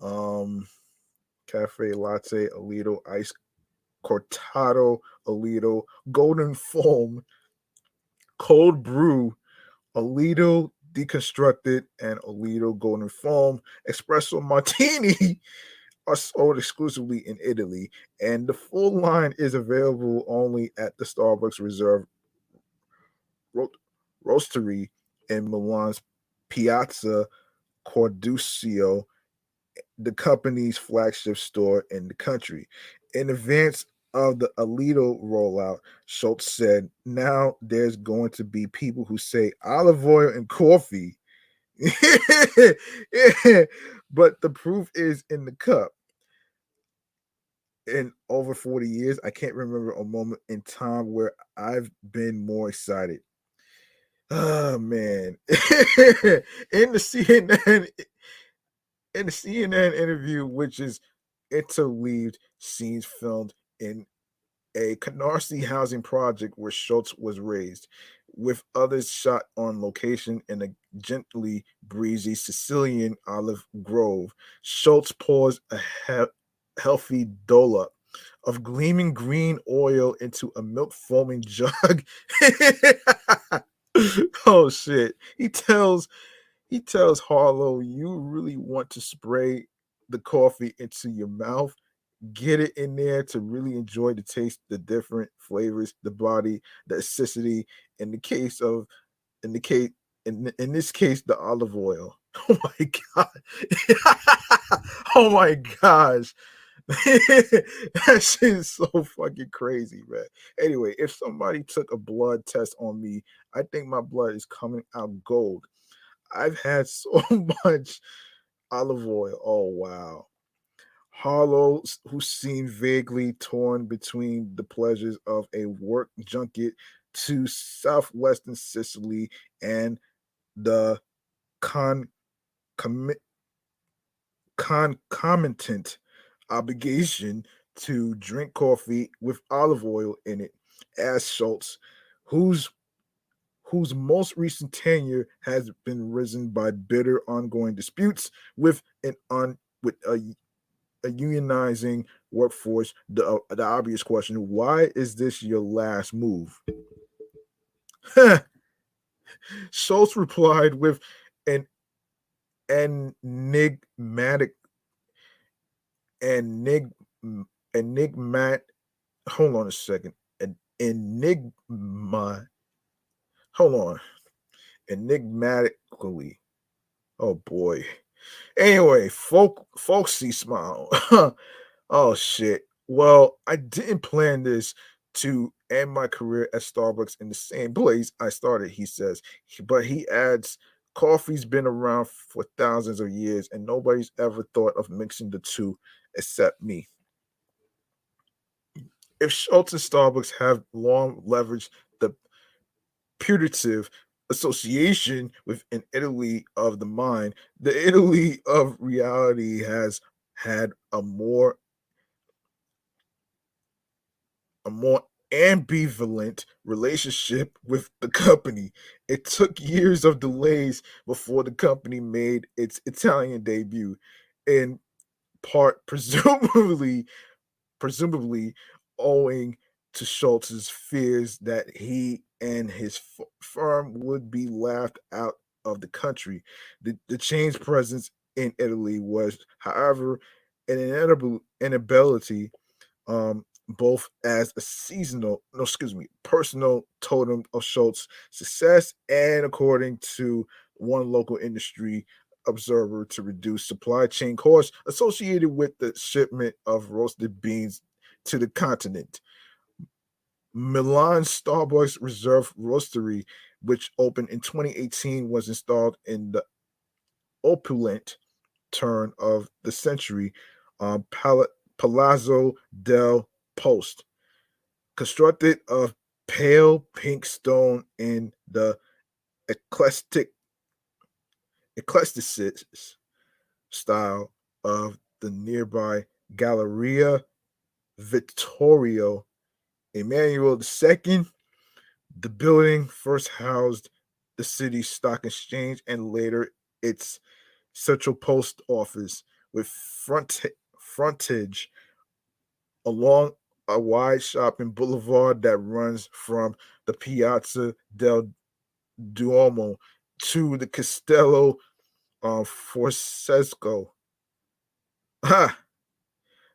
um, Cafe Latte, Oleato Ice Cortado, Oleato Golden Foam, Cold Brew, Oleato Deconstructed, and Oleato Golden Foam Espresso Martini are sold exclusively in Italy, and the full line is available only at the Starbucks Reserve ro- Roastery in Milan's Piazza Cordusio, the company's flagship store in the country. In advance of the Oleato rollout, Schultz said, now there's going to be people who say olive oil and coffee. but the proof is in the cup in over 40 years, I can't remember a moment in time where I've been more excited. Oh man. in the CNN in the CNN interview, which is interweaved scenes filmed in a Canarsie housing project where Schultz was raised, with others shot on location in a gently breezy Sicilian olive grove. Schultz pours a, he- healthy dollop of gleaming green oil into a milk foaming jug. oh shit. He tells he tells Harlow, you really want to spray the coffee into your mouth, get it in there to really enjoy the taste, the different flavors, the body, the acidity. In the case of in the case in, in this case, the olive oil. Oh my god. oh my gosh. that shit is so fucking crazy, man. Anyway, if somebody took a blood test on me, I think my blood is coming out gold. I've had so much olive oil. Oh wow. Harlow, who seemed vaguely torn between the pleasures of a work junket to southwestern Sicily and the con concomitant obligation to drink coffee with olive oil in it, as Schultz, whose whose most recent tenure has been risen by bitter ongoing disputes with an un with a, a unionizing workforce. The, uh, the obvious question: Why is this your last move? Schultz replied with an enigmatic enig enigmat hold on a second an enigma hold on enigmatically oh boy anyway folk folksy smile. Oh shit. Well i didn't plan this to end my career at starbucks in the same place i started he says. But he adds coffee's been around for thousands of years and nobody's ever thought of mixing the two except me. If Schultz and Starbucks have long leveraged the putative association with an Italy of the mind, the Italy of reality has had a more a more ambivalent relationship with the company. It took years of delays before the company made its Italian debut, in part presumably presumably owing to Schultz's fears that he and his f- firm would be laughed out of the country. The, the chain's presence in Italy was, however, an inedible inability, um, both as a seasonal, no, excuse me, personal totem of Schultz's success and according to one local industry observer to reduce supply chain costs associated with the shipment of roasted beans to the continent. Milan Starbucks Reserve Roastery, which opened in 2018, was installed in the opulent turn of the century um, Pal- Palazzo del Post, constructed of pale pink stone in the eclectic eclecticism style of the nearby Galleria Vittorio Emmanuel II. The building first housed the city's stock exchange and later its central post office with front frontage along a wide shopping boulevard that runs from the Piazza del Duomo to the Castello uh, Forzesco. Ha!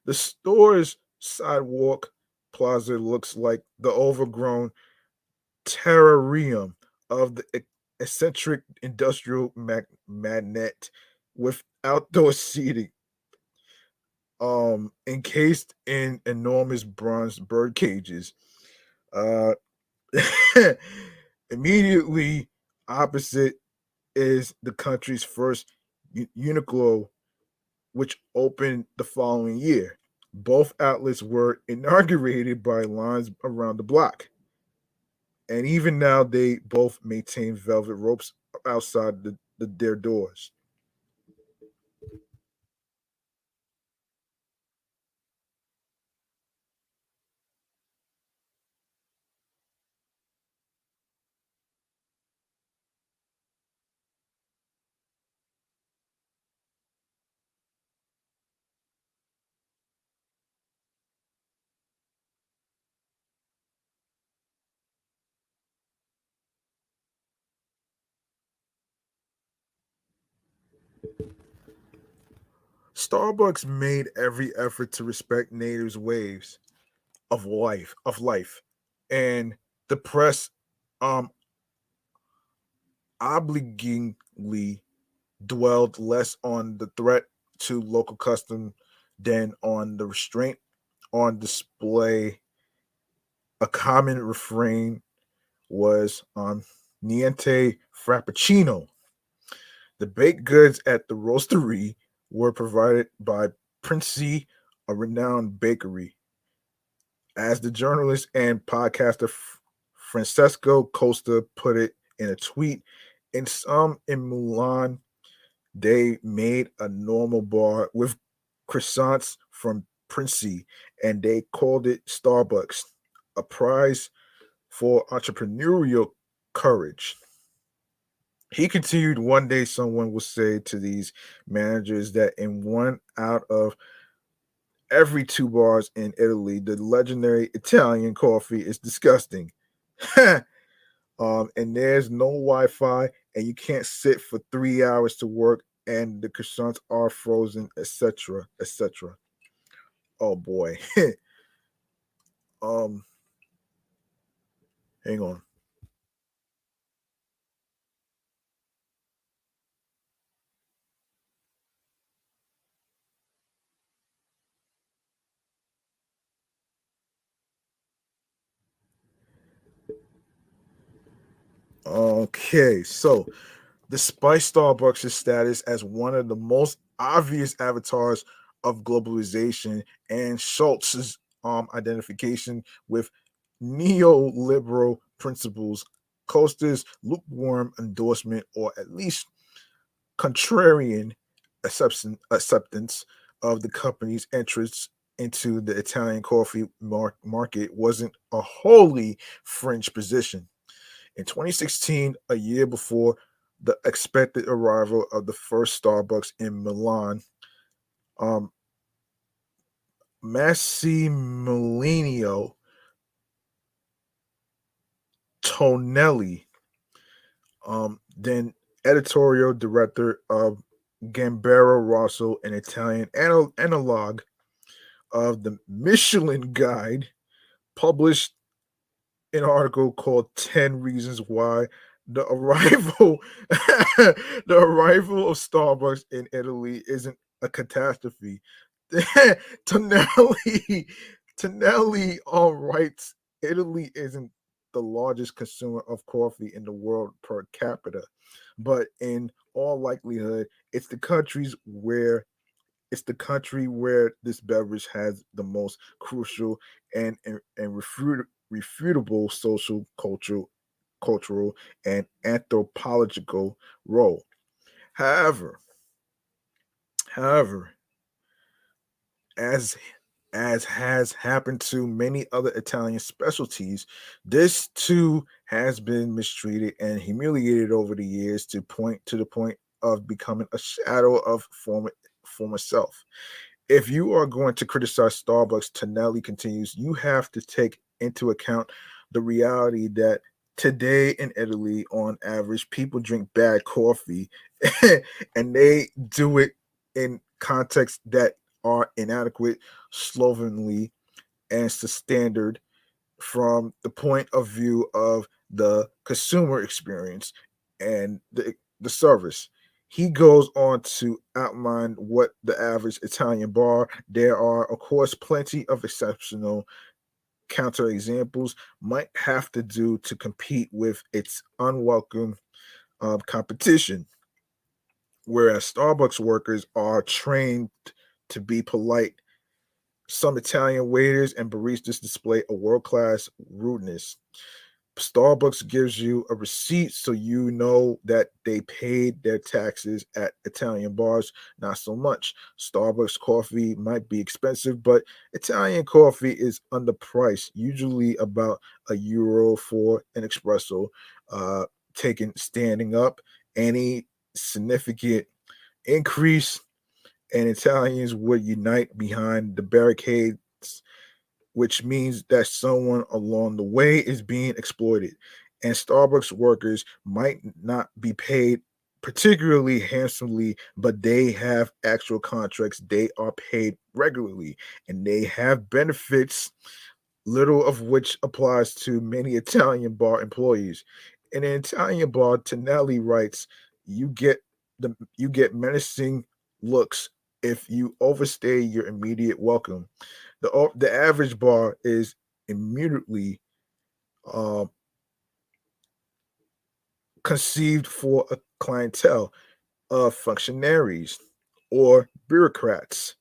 The store's sidewalk plaza looks like the overgrown terrarium of the eccentric industrial mag- magnet with outdoor seating um encased in enormous bronze bird cages uh immediately opposite is the country's first Uniqlo which opened the following year both outlets were inaugurated by lines around the block. And even now, they both maintain velvet ropes outside the, the, their doors. Starbucks made every effort to respect natives' waves of life, of life, and the press um obligingly dwelled less on the threat to local custom than on the restraint on display. A common refrain was um niente frappuccino. The baked goods at the roastery were provided by Princi, a renowned bakery. As the journalist and podcaster Francesco Costa put it in a tweet, in some in Milan, they made a normal bar with croissants from Princi and they called it Starbucks, a prize for entrepreneurial courage. He continued, one day someone will say to these managers that in one out of every two bars in Italy, the legendary Italian coffee is disgusting. um, and there's no Wi-Fi, and you can't sit for three hours to work, and the croissants are frozen, etc., etc. Oh boy. um, hang on. Okay, so despite Starbucks' status as one of the most obvious avatars of globalization and Schultz's um, identification with neoliberal principles, Costa's lukewarm endorsement, or at least contrarian acceptance of the company's entrance into the Italian coffee mar- market wasn't a wholly French position. In 2016, a year before the expected arrival of the first Starbucks in Milan, um, Massimiliano Tonelli, um, then editorial director of Gambero Rosso, an Italian anal- analog of the Michelin Guide, published an article called 10 Reasons Why the arrival the arrival of Starbucks in Italy isn't a catastrophe. Tonelli Tonelli all writes Italy isn't the largest consumer of coffee in the world per capita, but in all likelihood, it's the countries where it's the country where this beverage has the most crucial and and, and refutable social, cultural, cultural, and anthropological role. However, however, as as has happened to many other Italian specialties, this too has been mistreated and humiliated over the years to point to the point of becoming a shadow of former former self. If you are going to criticize Starbucks, Tonelli continues, you have to take into account the reality that today in Italy, on average, people drink bad coffee and they do it in contexts that are inadequate, slovenly, and standard from the point of view of the consumer experience and the, the service. He goes on to outline what the average Italian bar. There are, of course, plenty of exceptional counter examples might have to do to compete with its unwelcome uh, competition. Whereas Starbucks workers are trained to be polite, some Italian waiters and baristas display a world class rudeness. Starbucks gives you a receipt so you know that they paid their taxes at Italian bars. Not so much. Starbucks coffee might be expensive, but Italian coffee is underpriced, usually about a euro for an espresso. Uh, taken standing up, any significant increase, and Italians would unite behind the barricades which means that someone along the way is being exploited. And Starbucks workers might not be paid particularly handsomely, but they have actual contracts. They are paid regularly and they have benefits, little of which applies to many Italian bar employees. In an Italian bar, Tonelli writes, you get the you get menacing looks if you overstay your immediate welcome the the average bar is immediately uh, conceived for a clientele of functionaries or bureaucrats,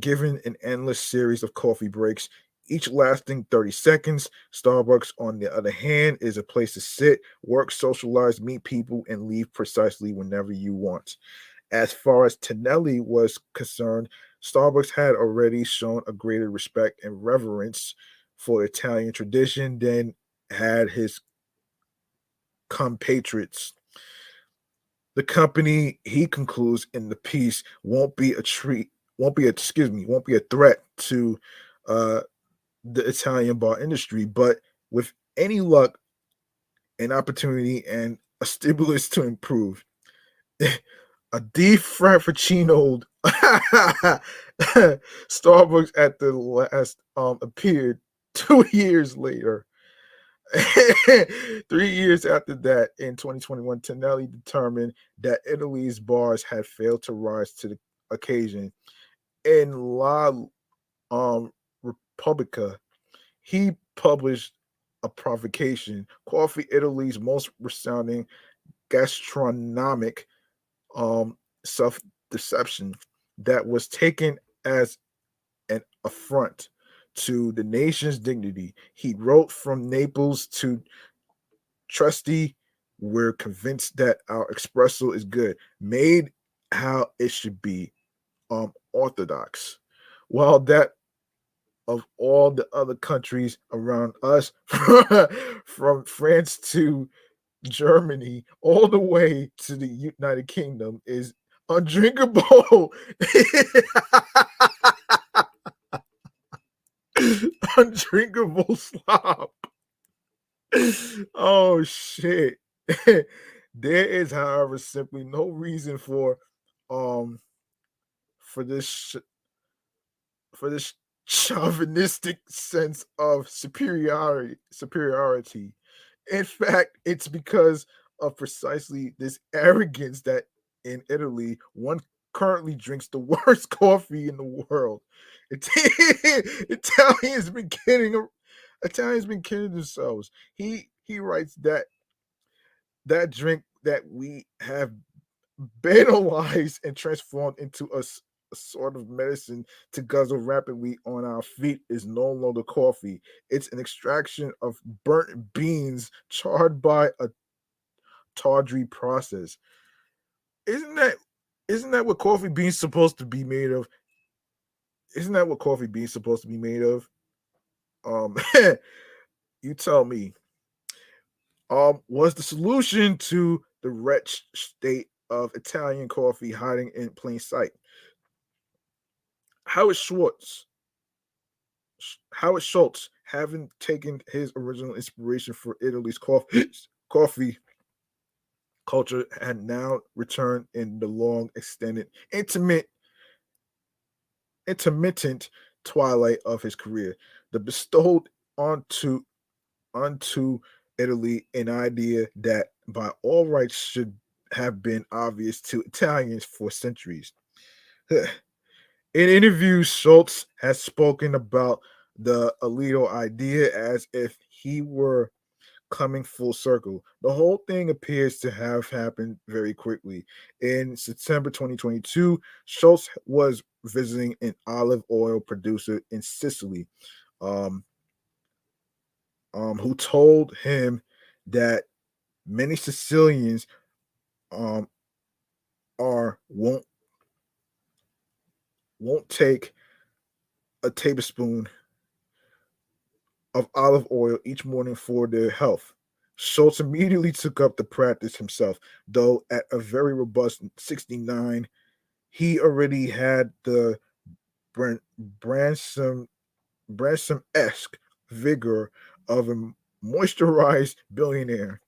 given an endless series of coffee breaks, each lasting 30 seconds. Starbucks, on the other hand, is a place to sit, work, socialize, meet people, and leave precisely whenever you want. As far as Tonelli was concerned, Starbucks had already shown a greater respect and reverence for Italian tradition than had his compatriots. The company, he concludes in the piece, won't be a treat, won't be a, excuse me, won't be a threat to uh, the Italian bar industry, but with any luck, an opportunity and a stimulus to improve. A deep frappuccino Starbucks at the last um appeared two years later. Three years after that, in 2021, Tonelli determined that Italy's bars had failed to rise to the occasion. In La um, Repubblica, he published a provocation, Coffee Italy's most resounding gastronomic um, self deception that was taken as an affront to the nation's dignity. He wrote from Naples to Trieste, we're convinced that our espresso is good, made how it should be, um, orthodox. While that of all the other countries around us, from France to Germany, all the way to the United Kingdom, is undrinkable. undrinkable slop. oh shit. there is, however, simply no reason for um for this for this chauvinistic sense of superiority superiority. In fact, it's because of precisely this arrogance that in Italy, one currently drinks the worst coffee in the world. Italians been kidding. Italians been kidding themselves. He he writes that that drink that we have banalized and transformed into a, sort of medicine to guzzle rapidly on our feet is no longer coffee. It's an extraction of burnt beans charred by a tawdry process. Isn't that isn't that what coffee beans supposed to be made of? Isn't that what coffee beans supposed to be made of? Um, you tell me. Um, was the solution to the wretched state of Italian coffee hiding in plain sight? Howard Schwartz, Howard Schultz, having taken his original inspiration for Italy's coffee, coffee culture had now returned in the long extended intimate intermittent twilight of his career? The bestowed onto onto italy an idea that by all rights should have been obvious to italians for centuries in interviews schultz has spoken about the Oleato idea as if he were coming full circle. The whole thing appears to have happened very quickly. In September 2022, Schultz was visiting an olive oil producer in Sicily, um, um, who told him that many Sicilians um, are won't won't take a tablespoon of olive oil each morning for their health. Schultz immediately took up the practice himself, though at a very robust 69, he already had the Branson Branson-esque vigor of a moisturized billionaire.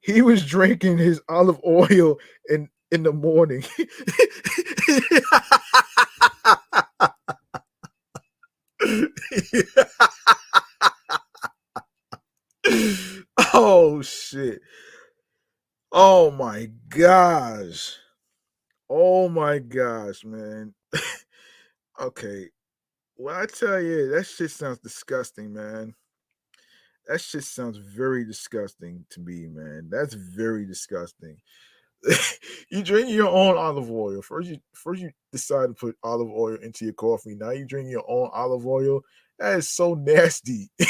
He was drinking his olive oil in in the morning. oh shit. Oh my gosh. Oh my gosh, man. okay. Well, I tell you, that shit sounds disgusting, man. That shit sounds very disgusting to me, man. That's very disgusting. you drink your own olive oil. First you first you decide to put olive oil into your coffee. Now you drink your own olive oil that is so nasty.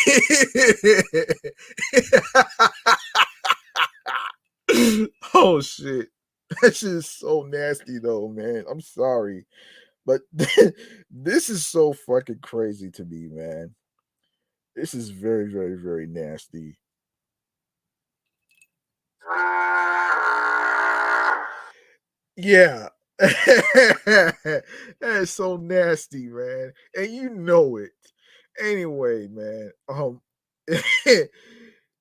oh shit. that shit is so nasty though, man. I'm sorry. But this is so fucking crazy to me, man. This is very, very, very nasty. Yeah. that is so nasty, man. And you know it. Anyway, man. Um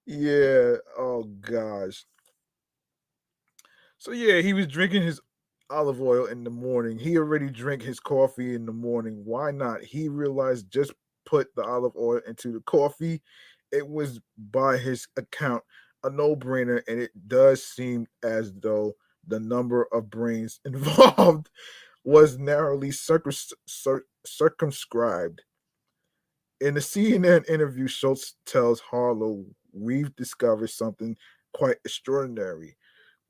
yeah, oh gosh. So yeah, he was drinking his olive oil in the morning. He already drank his coffee in the morning. Why not? He realized just put the olive oil into the coffee. It was by his account a no-brainer, and it does seem as though the number of brains involved was narrowly circumscribed. In a CNN interview, Schultz tells Harlow, We've discovered something quite extraordinary.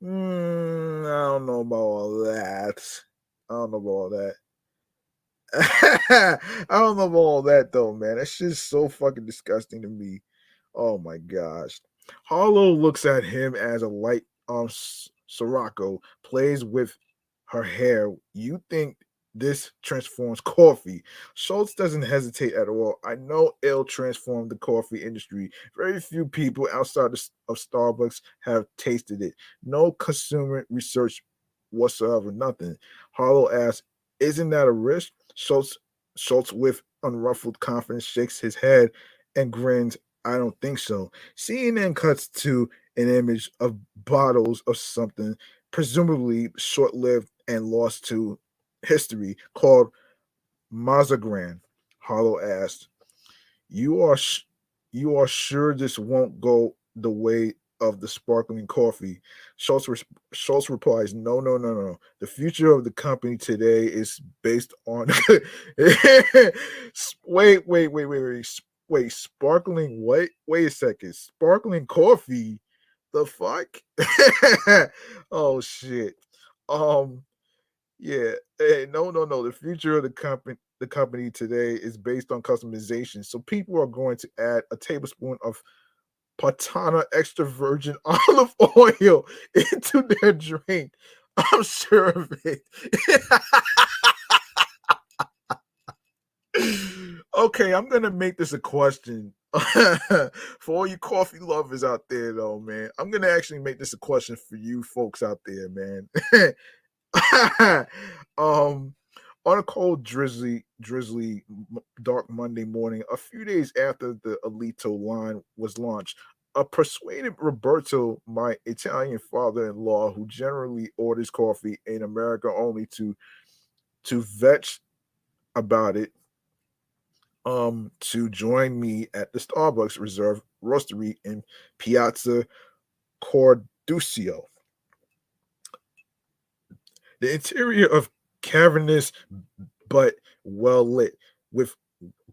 Mm, I don't know about all that. I don't know about all that. I don't know about all that though, man. That's just so fucking disgusting to me. Oh my gosh. Harlow looks at him as a light um Sirocco plays with her hair. You think this transforms coffee. Schultz doesn't hesitate at all. I know it'll transform the coffee industry. Very few people outside of Starbucks have tasted it. No consumer research whatsoever, nothing. Harlow asks, Isn't that a risk? Schultz, Schultz, with unruffled confidence, shakes his head and grins. I don't think so. CNN cuts to an image of bottles of something, presumably short lived and lost to history called Mazagran. Harlow asked, "You are sh- you are sure this won't go the way of the sparkling coffee?" Schultz, re- Schultz replies, "No, no, no, no. The future of the company today is based on wait, wait, wait, wait, wait, wait. Sparkling what? Wait a second. Sparkling coffee. The fuck? oh shit. Um, yeah. Hey, no, no, no. The future of the company the company today is based on customization. So people are going to add a tablespoon of Partanna extra virgin olive oil into their drink. I'm sure of it. okay, I'm gonna make this a question. For all you coffee lovers out there, though, man, I'm gonna actually make this a question for you folks out there, man. um, on a cold, drizzly, drizzly, dark Monday morning, a few days after the Oleato line was launched, a persuaded Roberto, my Italian father-in-law, who generally orders coffee in America only to to vetch about it, um, to join me at the Starbucks Reserve Roastery in Piazza Cordusio. The interior of cavernous but well lit with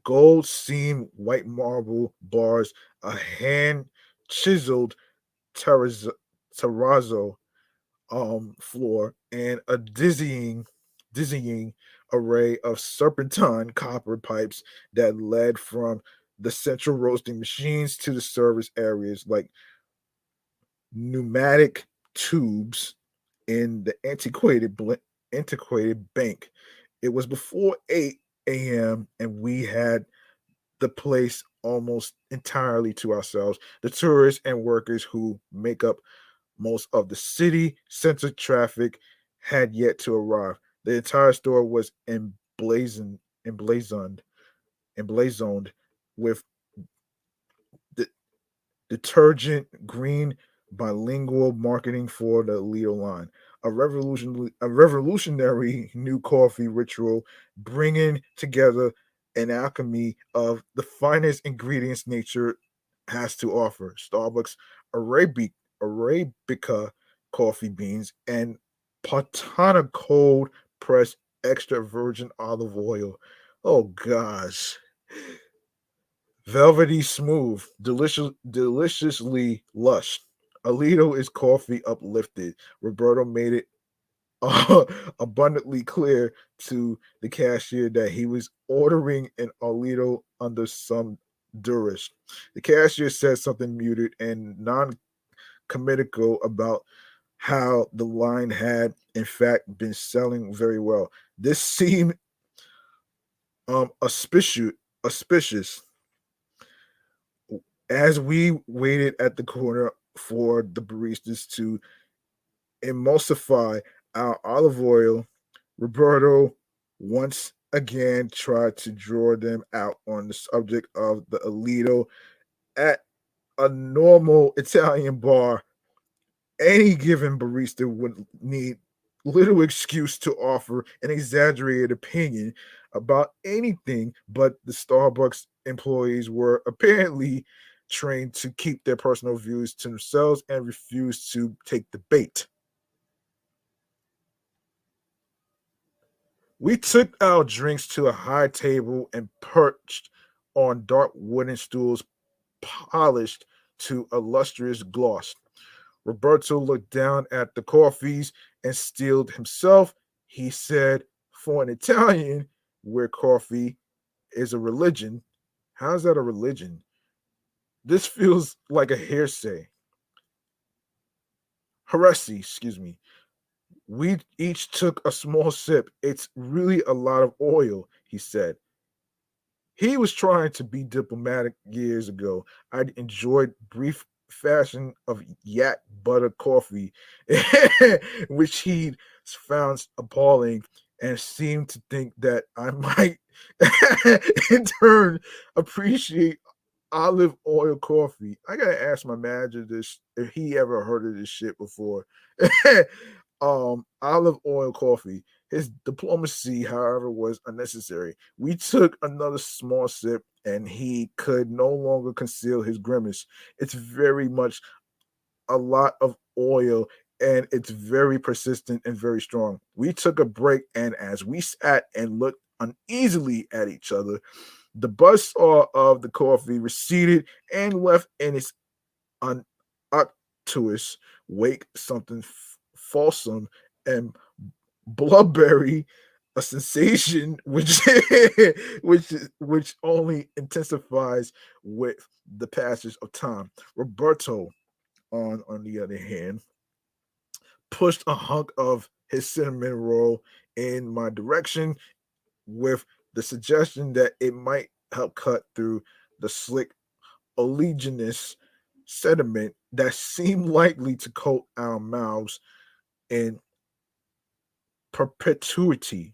gold seam white marble bars, a hand chiseled terrazzo, terrazzo um, floor, and a dizzying, dizzying array of serpentine copper pipes that led from the central roasting machines to the service areas like pneumatic tubes in the antiquated antiquated bank. It was before 8 a.m. and we had the place almost entirely to ourselves. The tourists and workers who make up most of the city center traffic had yet to arrive. The entire store was emblazoned, emblazoned, emblazoned with the detergent green bilingual marketing for the Leo line, a revolution, a revolutionary new coffee ritual, bringing together an alchemy of the finest ingredients nature has to offer. Starbucks Arabica, Arabica coffee beans and Partanna cold pressed extra virgin olive oil. Oh gosh. Velvety smooth, delicious, deliciously lush. Oleato is coffee uplifted. Roberto made it uh, abundantly clear to the cashier that he was ordering an Oleato under some duress. The cashier said something muted and non-comitical about how the line had in fact been selling very well. This seemed um auspicious auspicious as we waited at the corner for the baristas to emulsify our olive oil, Roberto once again tried to draw them out on the subject of the Oleato at a normal Italian bar. Any given barista would need little excuse to offer an exaggerated opinion about anything, but the Starbucks employees were apparently trained to keep their personal views to themselves and refuse to take the bait. We took our drinks to a high table and perched on dark wooden stools polished to a lustrous gloss. Roberto looked down at the coffees and steeled himself. He said, For an Italian, where coffee is a religion, how's that a religion? This feels like a hearsay. Heresy, excuse me. We each took a small sip. It's really a lot of oil, he said. He was trying to be diplomatic years ago. I enjoyed brief fashion of yak butter coffee, which he found appalling and seemed to think that I might in turn appreciate olive oil coffee. I gotta ask my manager this if he ever heard of this shit before. um, olive oil coffee. His diplomacy, however, was unnecessary. We took another small sip, and he could no longer conceal his grimace. It's very much a lot of oil and it's very persistent and very strong. We took a break, and as we sat and looked uneasily at each other, the buzzsaw of the coffee receded and left in its unctuous wake something f- fulsome and bloodberry, a sensation which which which only intensifies with the passage of time. Roberto, on on the other hand, pushed a hunk of his cinnamon roll in my direction with the suggestion that it might help cut through the slick oleaginous sediment that seemed likely to coat our mouths in perpetuity.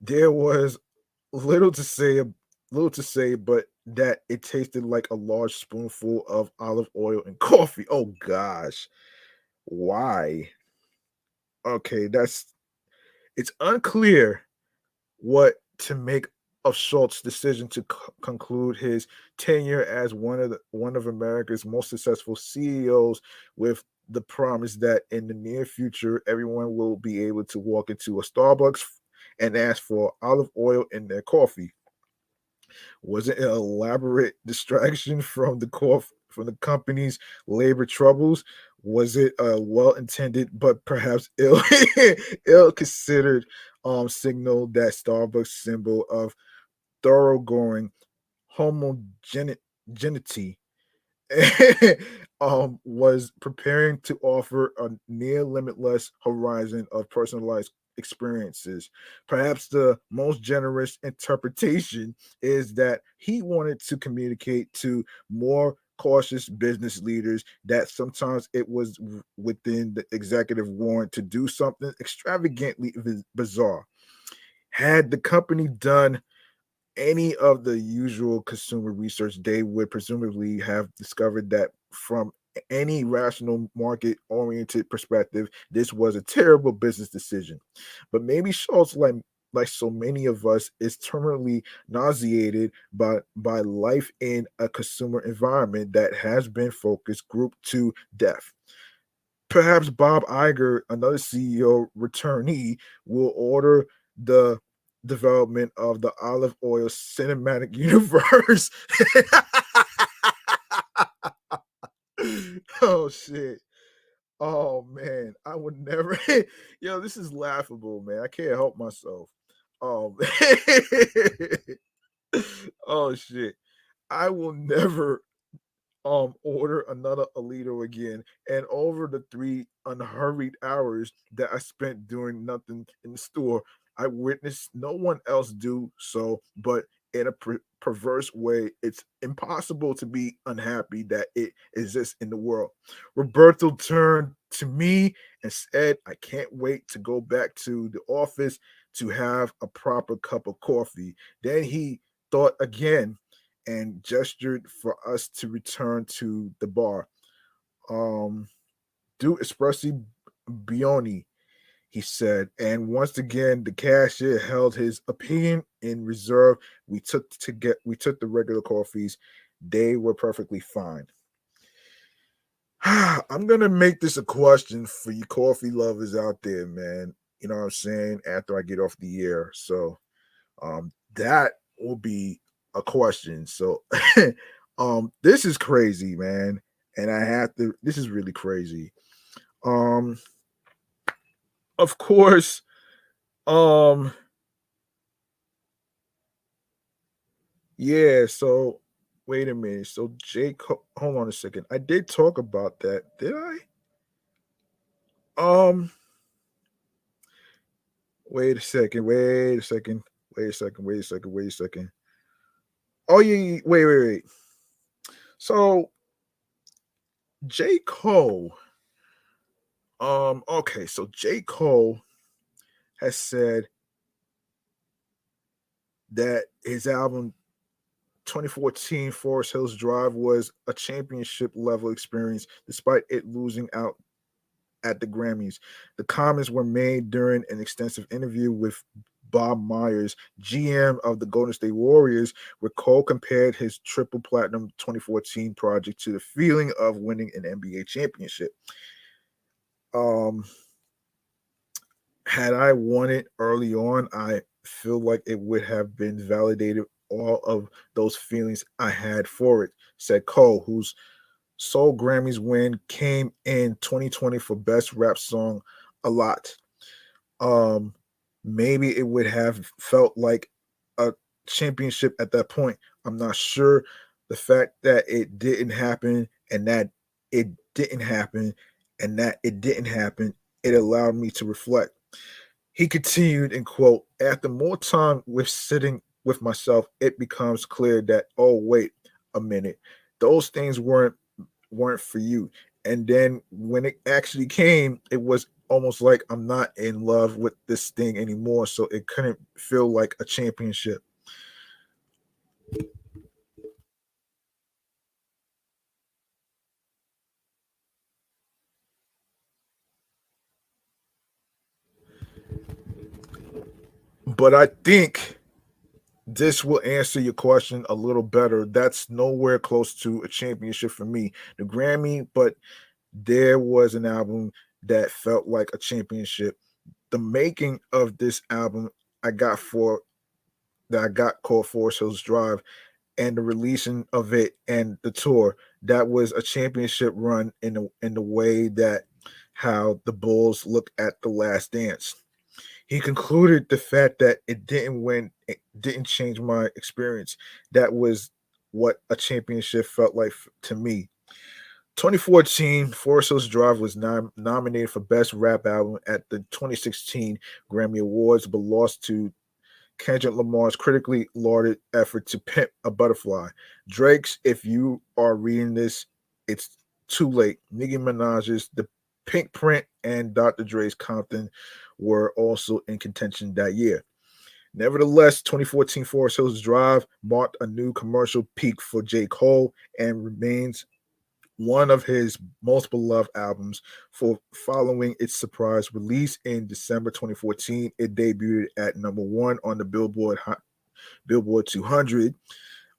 There was little to say, little to say, but that it tasted like a large spoonful of olive oil and coffee. Oh gosh, why? Okay, that's it's unclear what to make of Schultz's decision to c- conclude his tenure as one of the, one of America's most successful CEOs with the promise that in the near future everyone will be able to walk into a Starbucks and ask for olive oil in their coffee. Was it an elaborate distraction from the from the company's labor troubles? Was it a well-intended but perhaps ill ill-considered um, signal that Starbucks symbol of thoroughgoing homogeneity um, was preparing to offer a near limitless horizon of personalized experiences. Perhaps the most generous interpretation is that he wanted to communicate to more cautious business leaders that sometimes it was within the executive warrant to do something extravagantly bizarre. Had the company done any of the usual consumer research, they would presumably have discovered that from any rational market oriented perspective, this was a terrible business decision. But maybe Schultz, like like so many of us, is terminally nauseated by by life in a consumer environment that has been focused group to death. Perhaps Bob Iger, another CEO returnee, will order the development of the olive oil cinematic universe. oh shit. Oh man, I would never. Yo, this is laughable, man. I can't help myself. Oh, oh shit. I will never um order another Oleato again. And over the three unhurried hours that I spent doing nothing in the store, I witnessed no one else do so, but in a per- perverse way, it's impossible to be unhappy that it exists in the world. Roberto turned to me and said, I can't wait to go back to the office to have a proper cup of coffee. Then he thought again and gestured for us to return to the bar. Um, do espresso Bioni, he said. And once again, the cashier held his opinion in reserve. We took to get we took the regular coffees. They were perfectly fine. I'm gonna make this a question for you coffee lovers out there, man. You know what I'm saying? After I get off the air. So um that will be a question. So um this is crazy, man. And I have to this is really crazy. Um of course, um yeah, so wait a minute. So Jake, hold on a second. I did talk about that, did I? Um wait a second, wait a second, wait a second, wait a second, wait a second. Oh yeah, wait, wait, wait. So J. Cole. Um, okay, so J. Cole has said that his album 2014 Forest Hills Drive was a championship level experience despite it losing out at the Grammys. The comments were made during an extensive interview with Bob Myers, GM of the Golden State Warriors, where Cole compared his triple platinum 2014 project to the feeling of winning an NBA championship. Um, had I won it early on, I feel like it would have been validated all of those feelings I had for it, said Cole, whose sole Grammys win came in 2020 for Best Rap Song a lot. Um, maybe it would have felt like a championship at that point. I'm not sure. The fact that it didn't happen and that it didn't happen and that it didn't happen, it allowed me to reflect. He continued and quote, after more time with sitting with myself, it becomes clear that, oh, wait a minute, those things weren't weren't for you. And then when it actually came, it was almost like I'm not in love with this thing anymore. So it couldn't feel like a championship. But I think this will answer your question a little better. That's nowhere close to a championship for me. The Grammy, but there was an album that felt like a championship. The making of this album I got for that I got called Forest Hills Drive and the releasing of it and the tour that was a championship run in the in the way that how the Bulls look at the last dance. He concluded the fact that it didn't win, it didn't change my experience. That was what a championship felt like to me. 2014, Forest Hills Drive was nom- nominated for Best Rap Album at the 2016 Grammy Awards, but lost to Kendrick Lamar's critically lauded effort to pimp a butterfly. Drake's, if you are reading this, it's too late. Nicki Minaj's The Pink Print and Dr. Dre's Compton were also in contention that year. Nevertheless, 2014 Forest Hills Drive marked a new commercial peak for J. Cole and remains one of his most beloved albums for following its surprise release in December 2014. It debuted at number one on the Billboard Billboard 200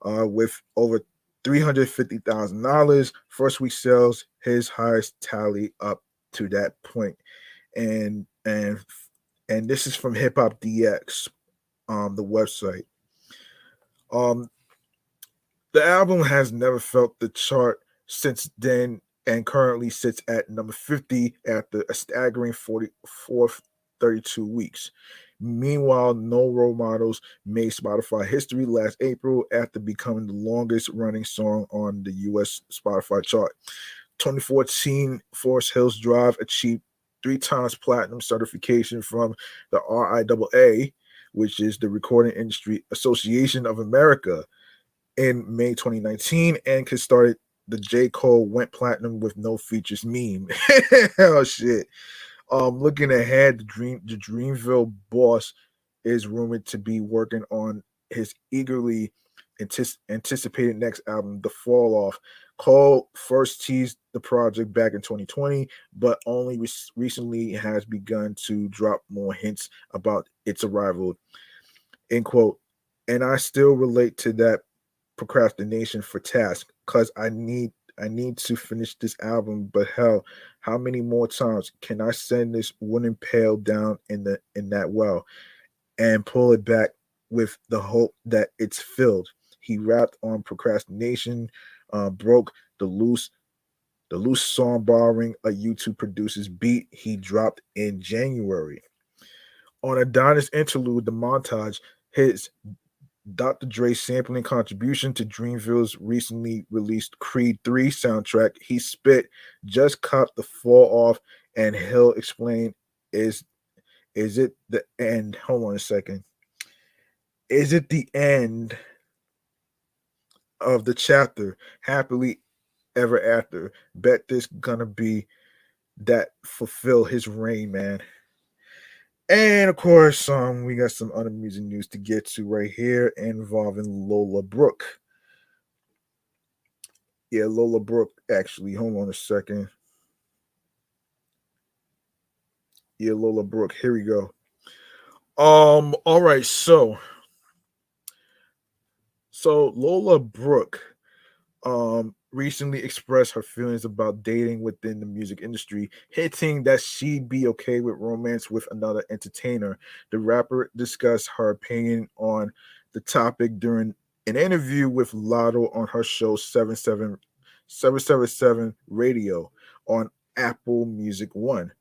uh, with over $350,000. First week sales, his highest tally up to that point. And and and this is from Hip Hop DX, um, the website. Um, the album has never felt the chart since then and currently sits at number 50 after a staggering 44 32 weeks. Meanwhile, No Role Modelz made Spotify history last April after becoming the longest running song on the US Spotify chart. 2014 Forest Hills Drive achieved three times platinum certification from the RIAA, which is the Recording Industry Association of America, in May 2019, and could started the J. Cole went platinum with no features meme. oh shit. Um, looking ahead, the Dream the Dreamville boss is rumored to be working on his eagerly antici- anticipated next album, The Fall Off. Cole first teased the project back in 2020, but only re- recently has begun to drop more hints about its arrival. End quote. And I still relate to that procrastination for task because I need I need to finish this album, but hell, how many more times can I send this wooden pail down in the in that well and pull it back with the hope that it's filled? He rapped on procrastination, uh, broke the loose the loose song borrowing a YouTube producer's beat he dropped in January. On Adonis interlude, the montage, his Dr. Dre's sampling contribution to Dreamville's recently released Creed 3 soundtrack, he spit, just cut the fall off, and he'll explain is is it the end? Hold on a second. Is it the end of the chapter? Happily ever after. Bet this gonna be that fulfill his reign, man. And of course, um, we got some music news to get to right here involving Lola Brooke. Yeah, Lola Brooke, actually. Hold on a second. Yeah, Lola Brooke. Here we go. Um, all right, so so Lola Brooke um recently expressed her feelings about dating within the music industry, hinting that she'd be okay with romance with another entertainer. The rapper discussed her opinion on the topic during an interview with Latto on her show 77, 777 Radio on Apple Music One.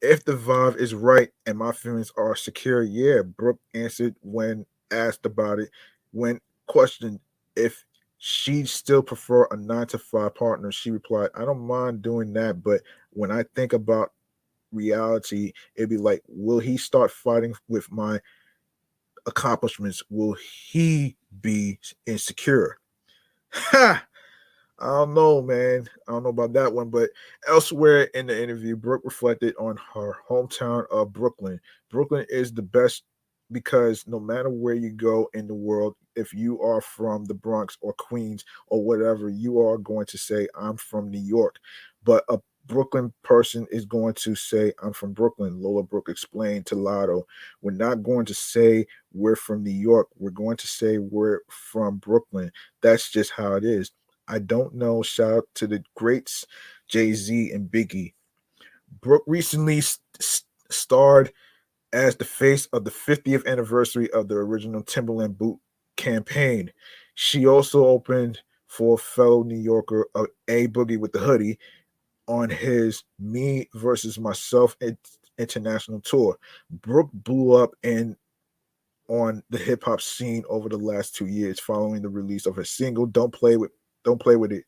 If the vibe is right and my feelings are secure, yeah, Brooke answered when asked about it. When questioned if she'd still prefer a nine to five partner. She replied, I don't mind doing that, but when I think about reality, it'd be like, will he start fighting with my accomplishments? Will he be insecure? Ha! I don't know, man. I don't know about that one, but elsewhere in the interview, Brooke reflected on her hometown of Brooklyn. Brooklyn is the best because no matter where you go in the world, if you are from the Bronx or Queens or whatever, you are going to say, I'm from New York. But a Brooklyn person is going to say, I'm from Brooklyn. Lola Brooke explained to Latto, we're not going to say we're from New York. We're going to say we're from Brooklyn. That's just how it is. I don't know. Shout out to the greats, Jay Z and Biggie. Brooke recently st- starred as the face of the 50th anniversary of the original Timberland boot campaign. She also opened for fellow New Yorker uh, A Boogie with the Hoodie on his Me versus Myself international tour. Brooke blew up in on the hip hop scene over the last two years following the release of her single "Don't Play with Don't Play with It."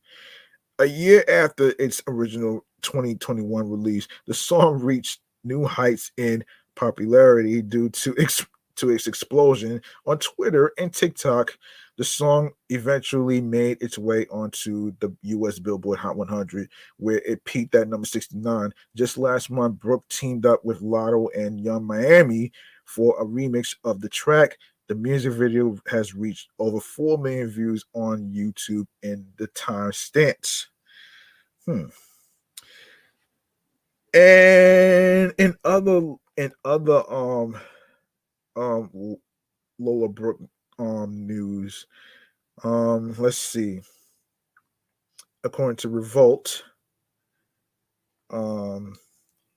A year after its original 2021 release, the song reached new heights in popularity due to ex- to its explosion on Twitter and TikTok. The song eventually made its way onto the US Billboard Hot 100, where it peaked at number 69. Just last month, Brooke teamed up with Latto and Young Miami for a remix of the track. The music video has reached over 4 million views on YouTube in the time stance. Hmm. And in other in other um um Lola Brooke um news. Um, let's see. According to Revolt, um,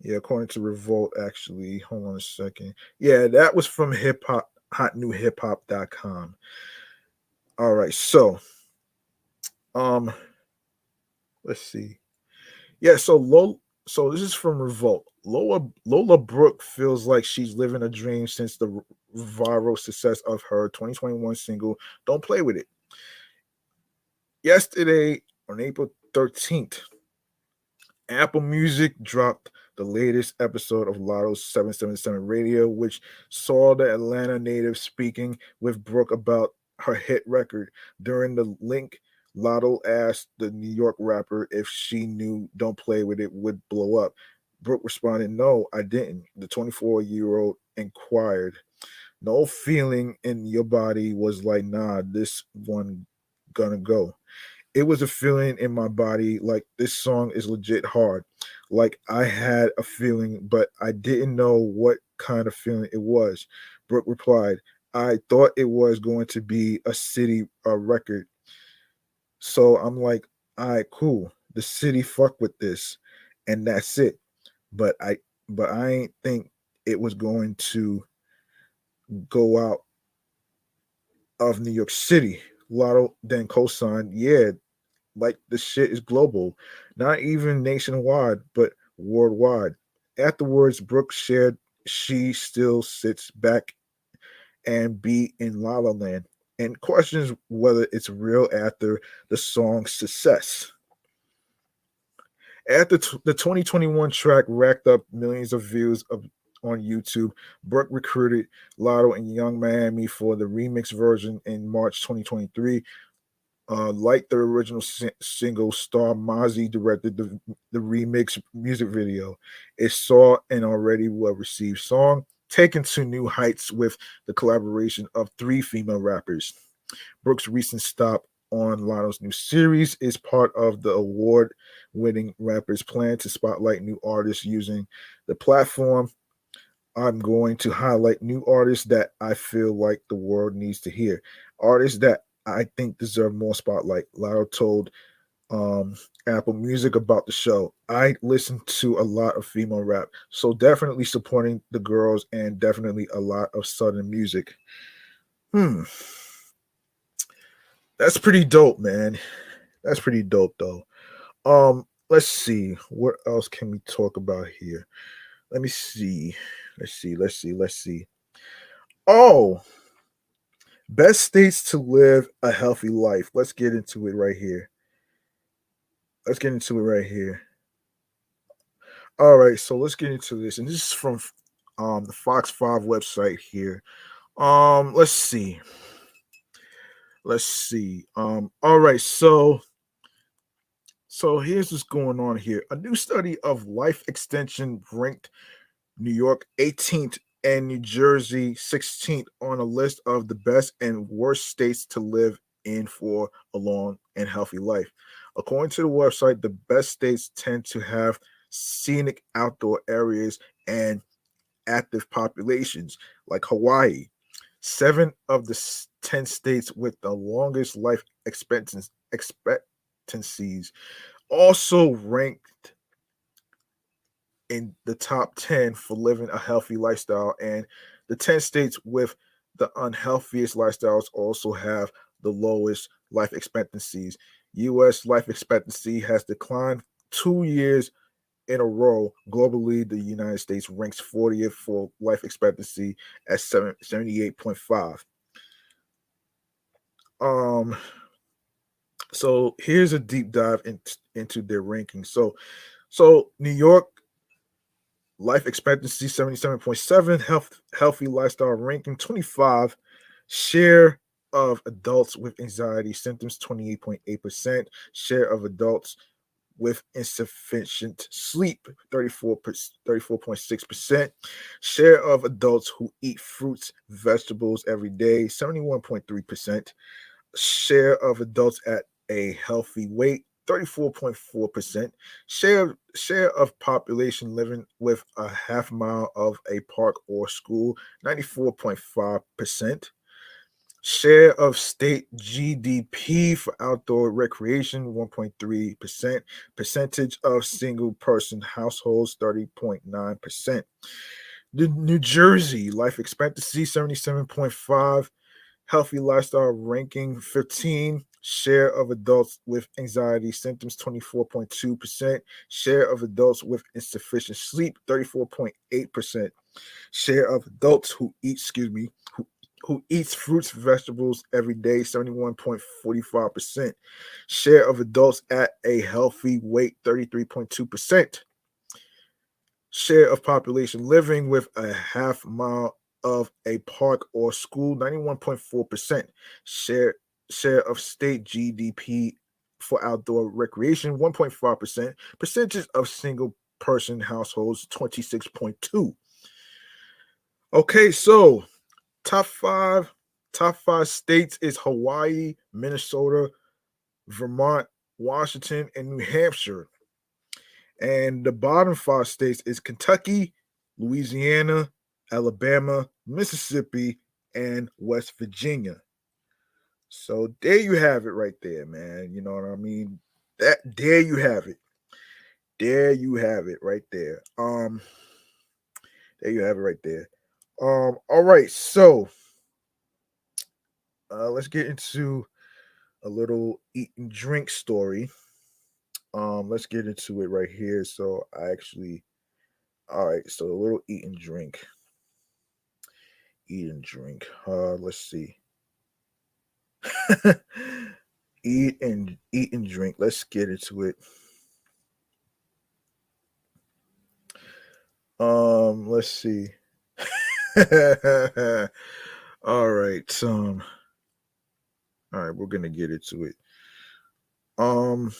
yeah, according to Revolt, actually, hold on a second. Yeah, that was from hip hop hotnewhiphop.com. All right, so um let's see. Yeah, so low so this is from Revolt. Lola Lola Brooke feels like she's living a dream since the viral success of her 2021 single "Don't Play with It." Yesterday, on April 13th, Apple Music dropped the latest episode of Latto 777 Radio, which saw the Atlanta native speaking with Brooke about her hit record. During the link, Latto asked the New York rapper if she knew Don't Play With It would blow up. Brooke responded, No, I didn't. The 24 year old inquired. No feeling in your body was like, Nah, this one gonna go. It was a feeling in my body like this song is legit hard. Like I had a feeling, but I didn't know what kind of feeling it was. Brooke replied, I thought it was going to be a city a record. So I'm like, all right, cool. The city fuck with this, and that's it. But I but I ain't think it was going to go out of New York City. Latto then co-signed, yeah, like the shit is global, not even nationwide, but worldwide. Afterwards, Brooks shared she still sits back and be in La La Land and questions whether it's real after the song's success. After t- the 2021 track racked up millions of views of, on YouTube, Brooke recruited Latto and Young Miami for the remix version in March 2023. Uh, like the original si- single, Star Mozzie directed the, the remix music video. It saw an already well received song taken to new heights with the collaboration of three female rappers. Brooks' recent stop on Latto's new series is part of the award winning rappers' plan to spotlight new artists using the platform. I'm going to highlight new artists that I feel like the world needs to hear, artists that I think deserve more spotlight. Latto told um, Apple Music about the show. I listen to a lot of female rap, so definitely supporting the girls and definitely a lot of Southern music. Hmm. That's pretty dope, man. That's pretty dope though. Um, let's see. What else can we talk about here? Let me see. Let's see. Let's see. Let's see. Oh, best states to live a healthy life. Let's get into it right here let's get into it right here. All right, so let's get into this, and this is from um, the Fox Five website here. Um, let's see. Let's see. Um, all right, so so here's what's going on here. A new study of life extension ranked New York 18th and New Jersey 16th on a list of the best and worst states to live in for a long and healthy life. According to the website, the best states tend to have scenic outdoor areas and active populations, like Hawaii. Seven of the 10 states with the longest life expectancies also ranked in the top 10 for living a healthy lifestyle. And the 10 states with the unhealthiest lifestyles also have the lowest life expectancies. U.S. life expectancy has declined two years in a row. Globally, the United States ranks 40th for life expectancy at 78.5. Um, so here's a deep dive in, into their ranking. So, so New York life expectancy 77.7, health healthy lifestyle ranking 25, share of adults with anxiety symptoms 28.8%, share of adults with insufficient sleep 34 34.6%, share of adults who eat fruits, vegetables every day 71.3%, share of adults at a healthy weight 34.4%, share share of population living with a half mile of a park or school 94.5%, Share of state GDP for outdoor recreation 1.3%. Percentage of single person households 30.9%. The New Jersey life expectancy 77.5. healthy lifestyle ranking 15 share of adults with anxiety symptoms 24.2% share of adults with insufficient sleep 34.8% share of adults who eat excuse me who who eats fruits vegetables every day 71.45% share of adults at a healthy weight 33.2% share of population living with a half mile of a park or school 91.4% share share of state gdp for outdoor recreation 1.5% percentage of single person households 26.2 okay so top five top five states is hawaii minnesota vermont washington and new hampshire and the bottom five states is kentucky louisiana Alabama, Mississippi, and West Virginia. So there you have it right there, man. You know what I mean? That there you have it. There you have it right there. Um there you have it right there. Um all right, so uh let's get into a little eat and drink story. Um let's get into it right here. So I actually all right, so a little eat and drink eat and drink. Uh, let's see. eat and eat and drink. Let's get into it. Um, let's see. all right. Um, all right, we're gonna get into it. Um,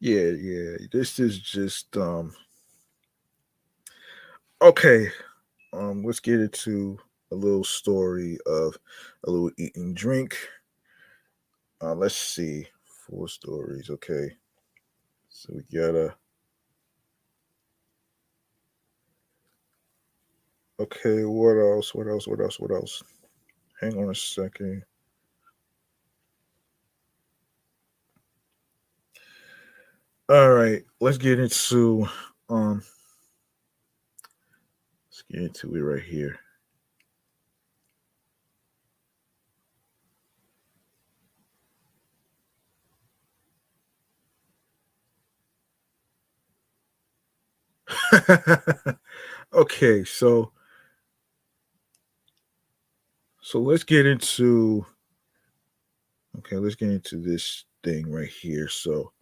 yeah, yeah. This is just um Okay, um, let's get into a little story of a little eat and drink. Uh, let's see, four stories. Okay, so we gotta. Okay, what else? What else? What else? What else? Hang on a second. All right, let's get into um let's get into it right here. okay, so so let's get into okay, let's get into this thing right here. So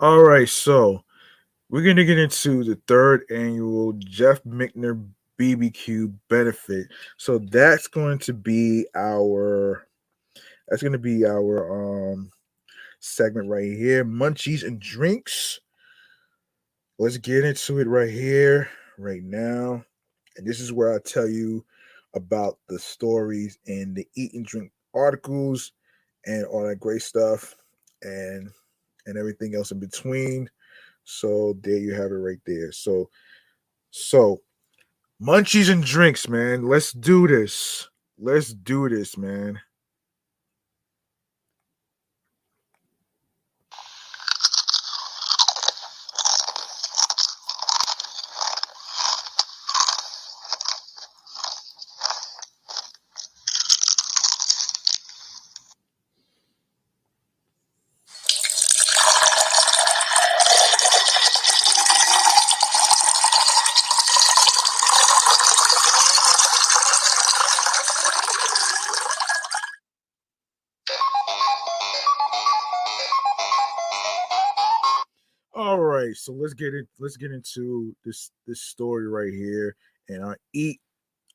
all right, so we're to get into the third annual Jeff Michner BBQ benefit. So that's going to be our that's going to be our um segment right here, munchies and drinks. Let's get into it right here, right now. And this is where I tell you about the stories and the eat and drink articles and all that great stuff and and everything else in between. So there you have it right there. So, so munchies and drinks, man. Let's do this. Let's do this, man. So let's get it. Let's get into this this story right here, and our eat,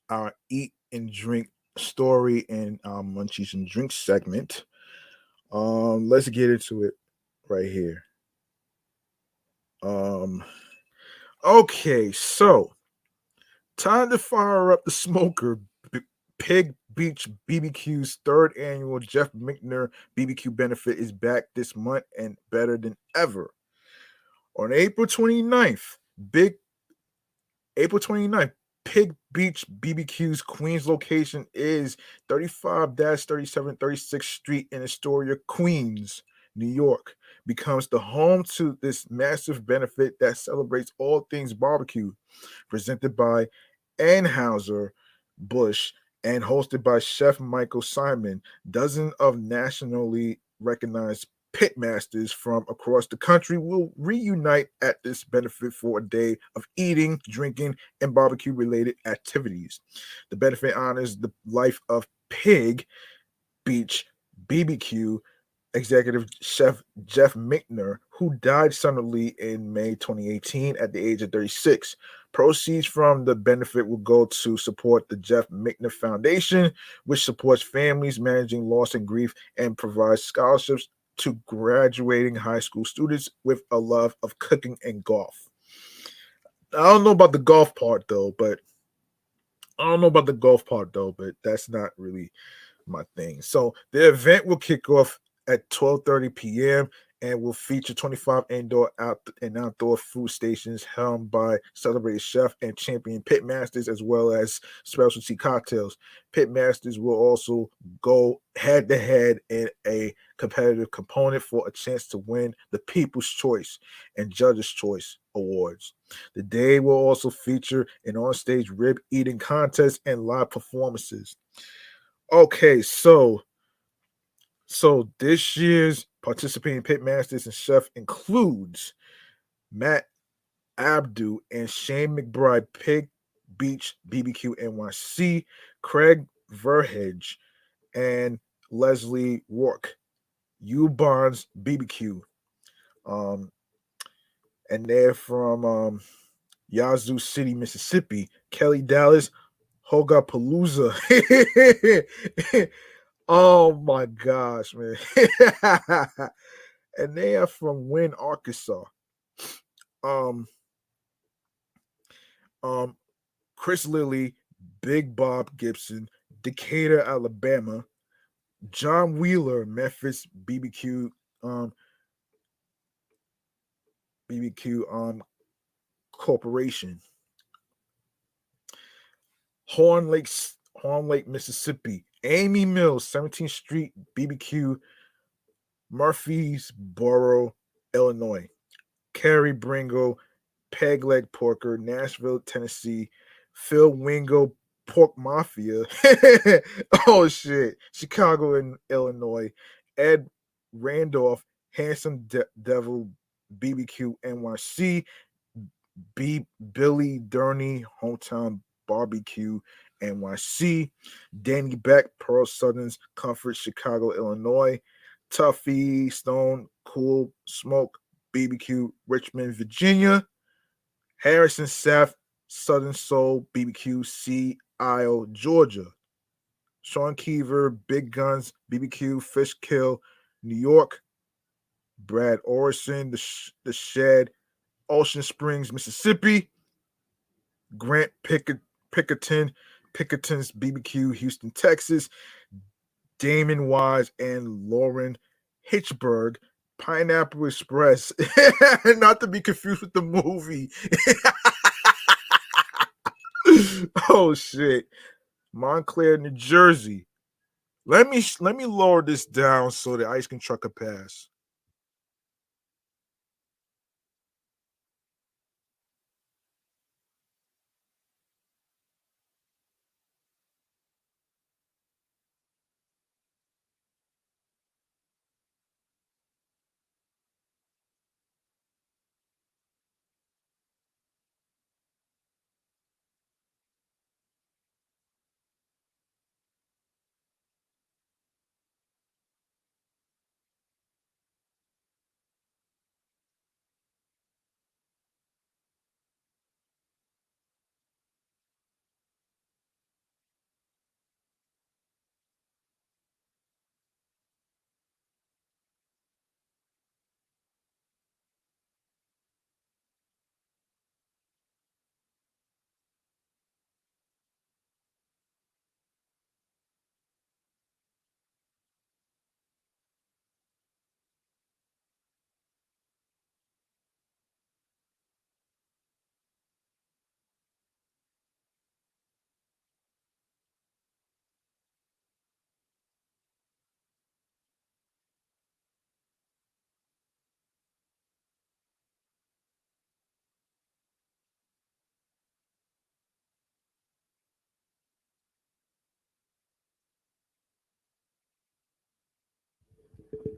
our eat and drink story and um, munchies and drinks segment. Um, let's get into it right here. Um, okay, so time to fire up the smoker. B- Pig Beach BBQ's third annual Jeff Michner BBQ benefit is back this month and better than ever. On April 29th, Big April 29th, Pig Beach BBQ's Queens location is 35 37 36th Street in Astoria, Queens, New York. becomes the home to this massive benefit that celebrates all things barbecue, presented by Anheuser Busch and hosted by Chef Michael Symon. Dozens of nationally recognized pitmasters from across the country will reunite at this benefit for a day of eating, drinking, and barbecue related activities. The benefit honors the life of Pig Beach BBQ executive chef Jeff Michner, who died suddenly in May 2018 at the age of 36. Proceeds from the benefit will go to support the Jeff Michner Foundation, which supports families managing loss and grief and provides scholarships to graduating high school students with a love of cooking and golf. I don't know about the golf part though, but I don't know about the golf part though, but that's not really my thing. So the event will kick off at 12:30 p.m. and will feature 25 indoor out and outdoor food stations helmed by celebrated chef and champion pitmasters as well as specialty cocktails. Pitmasters will also go head to head in a competitive component for a chance to win the People's Choice and Judges' Choice awards. The day will also feature an on-stage rib eating contest and live performances. Okay, so so this year's participating pitmasters and chef includes Matt Abdoo and Shane McBride, Pig Beach BBQ NYC, Craig Verhage, and Leslie Roark, U Bonds BBQ. Um, and they're from um, Yazoo City, Mississippi. Kelly Dallas, Hoga Palooza. Oh my gosh, man. and they are from Wynne, Arkansas. Um, um, Chris Lilly, Big Bob Gibson, Decatur, Alabama, John Wheeler, Memphis BBQ, um, BBQ um Corporation. Horn Lakes, Horn Lake, Mississippi, Amy Mills, 17th Street BBQ, Murphysboro, Illinois. Carrie Bringo, Peg Leg Porker, Nashville, Tennessee. Phil Wingo, Pork Mafia. oh shit. Chicago and Illinois. Ed Randolph, Handsome De- Devil, BBQ NYC. B Billy Durney, Hometown Barbecue, NYC, Danny Beck, Pearl Southern's Comfort, Chicago, Illinois, Tuffy, Stone, Cool, Smoke, BBQ, Richmond, Virginia, Harrison Seth, Southern Soul, BBQ, Sea Isle, Georgia, Sean Keever, Big Guns, BBQ, Fishkill, New York, Brad Orrison, The, Sh- the Shed, Ocean Springs, Mississippi, Grant Pickett, Pinkerton, Pinkerton's BBQ, Houston, Texas, Damon Wise, and Lauren Hitchberg, Pineapple Express, not to be confused with the movie. oh shit, Montclair, New Jersey. Let me let me lower this down so the ice can truck a pass.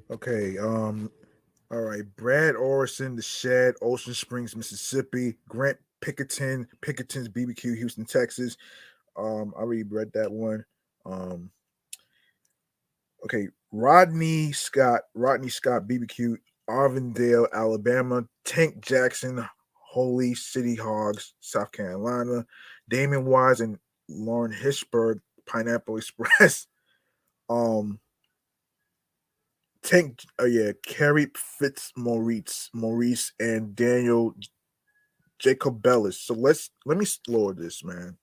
Okay, um, all right. Brad Orrison, The Shed, Ocean Springs, Mississippi. Grant Pinkerton, Pinkerton's BBQ, Houston, Texas. Um, I already read that one. Um, okay, Rodney Scott, Rodney Scott, BBQ, Avondale, Alabama. Tank Jackson, Holy City Hogs, South Carolina. Damon Wise and Lauren Hitchberg, Pineapple Express. Um, Tank, oh uh, yeah, Carrie Fitz Maurice, Maurice, and Daniel Jacob Bellis. So let's let me explore this, man.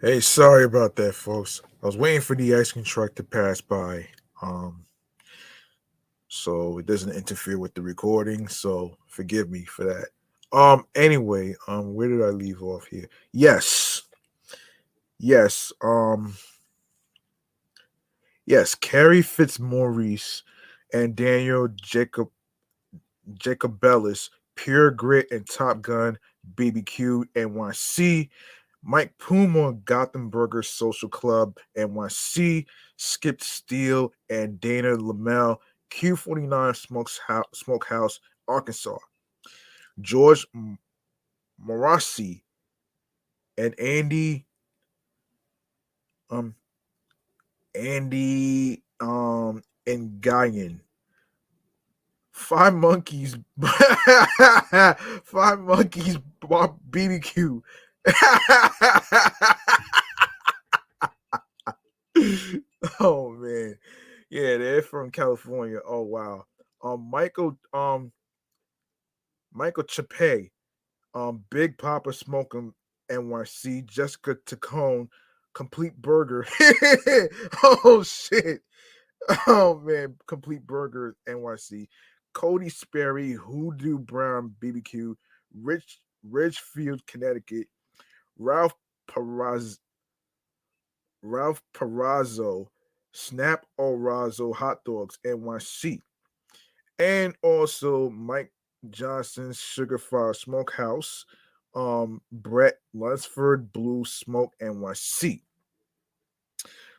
Hey, sorry about that, folks. I was waiting for the ice cream truck to pass by. Um, so it doesn't interfere with the recording. So forgive me for that. Um, anyway, um, where did I leave off here? Yes. Yes. Um, yes, Carrie Fitzmaurice and Daniel Jacob Jacob Jacobellis, Pure Grit and Top Gun, BBQ NYC Mike Puma, Gotham Burger Social Club, NYC, Skip Steele, and Dana Lamel, Q49 Smokehouse, Smokehouse Arkansas. George Morassi and Andy um Andy um and Guyan. Five monkeys, five monkeys, BBQ. oh man, yeah, they're from California. Oh wow. Um, Michael, um, Michael Chape, um, Big Papa Smoking NYC, Jessica Tacone, Complete Burger. oh shit. Oh man, Complete Burger NYC, Cody Sperry, Hoodoo Brown BBQ, Rich Ridgefield, Connecticut, Ralph Paraz, Ralph Parazzo, Snap Orazo Hot Dogs NYC, and also Mike Johnson's Sugar Fire Smokehouse, um, Brett Lunsford Blue Smoke NYC.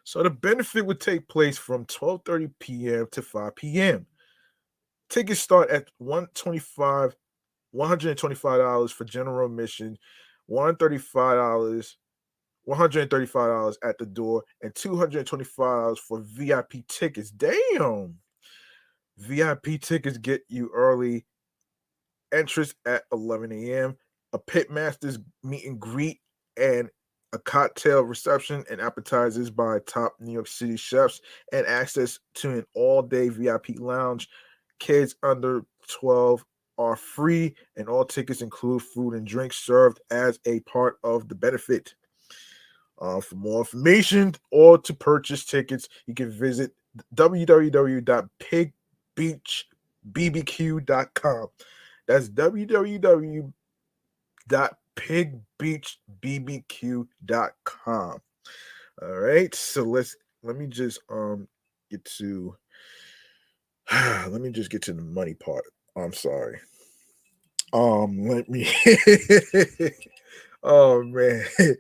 So the benefit would take place from 12:30 p.m. to 5 p.m. Tickets start at 125 $125 for general admission, $135, $135 at the door, and $225 for VIP tickets. Damn. VIP tickets get you early entrance at 11 a.m., a pitmasters meet and greet, and a cocktail reception and appetizers by top New York City chefs, and access to an all day VIP lounge. Kids under 12 are free, and all tickets include food and drinks served as a part of the benefit. Uh, for more information or to purchase tickets, you can visit www.pigbeachbbq.com. That's www.pigbeachbbq.com. All right, so let's let me just um get to let me just get to the money part. I'm sorry. Um, let me. oh man.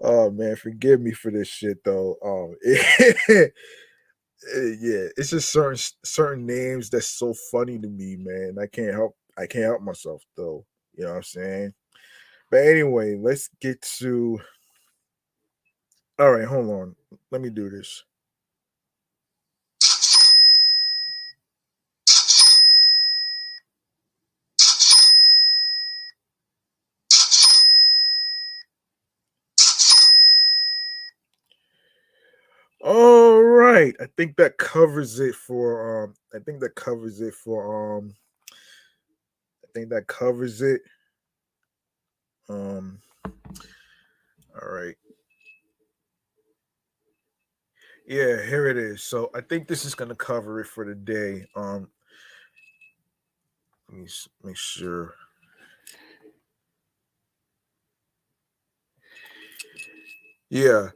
Oh man, forgive me for this shit though. Um, yeah, it's just certain certain names that's so funny to me, man. I can't help I can't help myself though. You know what I'm saying? But anyway, let's get to. All right, hold on. Let me do this. All right. I think that covers it for um I think that covers it for um I think that covers it. Um all right. Yeah, here it is. So I think this is gonna cover it for today. Um let me make sure. Yeah,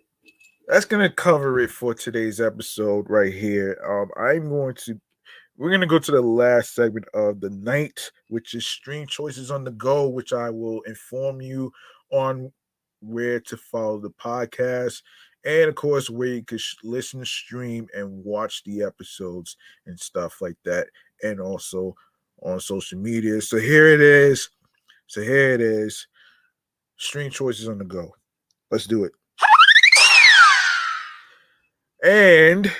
that's gonna cover it for today's episode right here. Um, I'm going to we're gonna go to the last segment of the night, which is stream choices on the go, which I will inform you on where to follow the podcast, and of course where you could listen, stream, and watch the episodes and stuff like that, and also on social media. So here it is. So here it is. Stream choices on the go. Let's do it and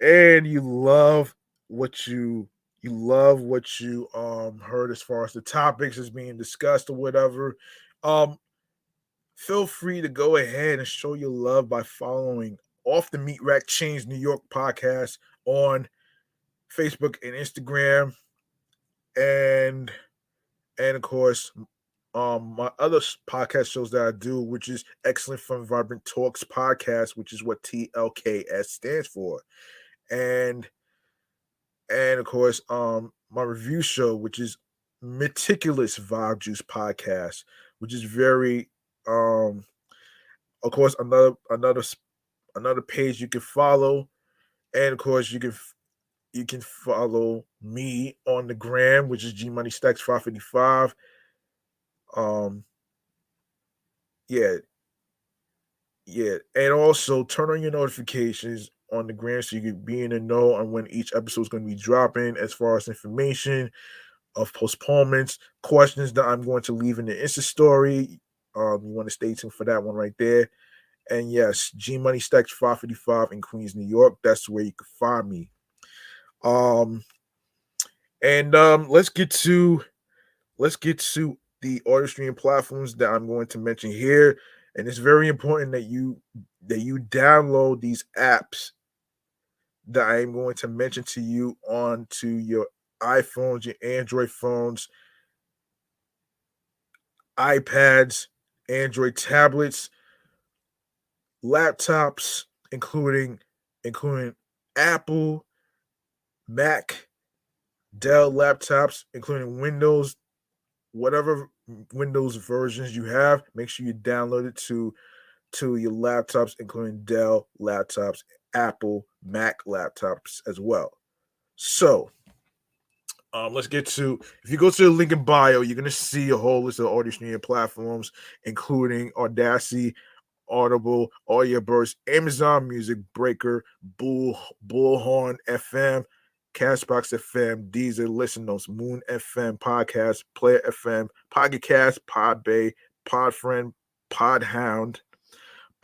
and you love what you you love what you um heard as far as the topics is being discussed or whatever. Um feel free to go ahead and show your love by following off the meat rack chainz new york podcast on facebook and instagram. And and of course um my other podcast shows that I do, which is Excellent Fun Vibrant Talks podcast, which is what TLKS stands for, and and of course um my review show, which is Meticulous Vibe Juice podcast, which is very um of course another another another page you can follow, and of course you can you can follow me on the gram, which is G Money Stackz 555. Um, yeah, yeah, and also turn on your notifications on the gram so you can be in the know on when each episode is going to be dropping as far as information of postponements, questions that I'm going to leave in the Insta story. Um, you want to stay tuned for that one right there. And yes, G Money Stackz 555 in Queens, New York. That's where you can find me. Um, and um, let's get to let's get to the order streaming platforms that I'm going to mention here. And it's very important that you that you download these apps that I'm going to mention to you onto your iPhones, your Android phones, iPads, Android tablets, laptops, including including Apple, Mac, Dell laptops, including Windows, whatever Windows versions you have, make sure you download it to to your laptops, including Dell laptops, Apple, Mac laptops as well. So, um, let's get to if you go to the link in bio, you're gonna see a whole list of audio streaming platforms, including Audacity, Audible, Audio Burst, Amazon Music, Breaker, Bull, Bullhorn FM, Castbox FM, Deezer, Listen Notes, Moon FM, Podcast, Player FM, Pocket Cast, Podbay, Podfriend, Podhound,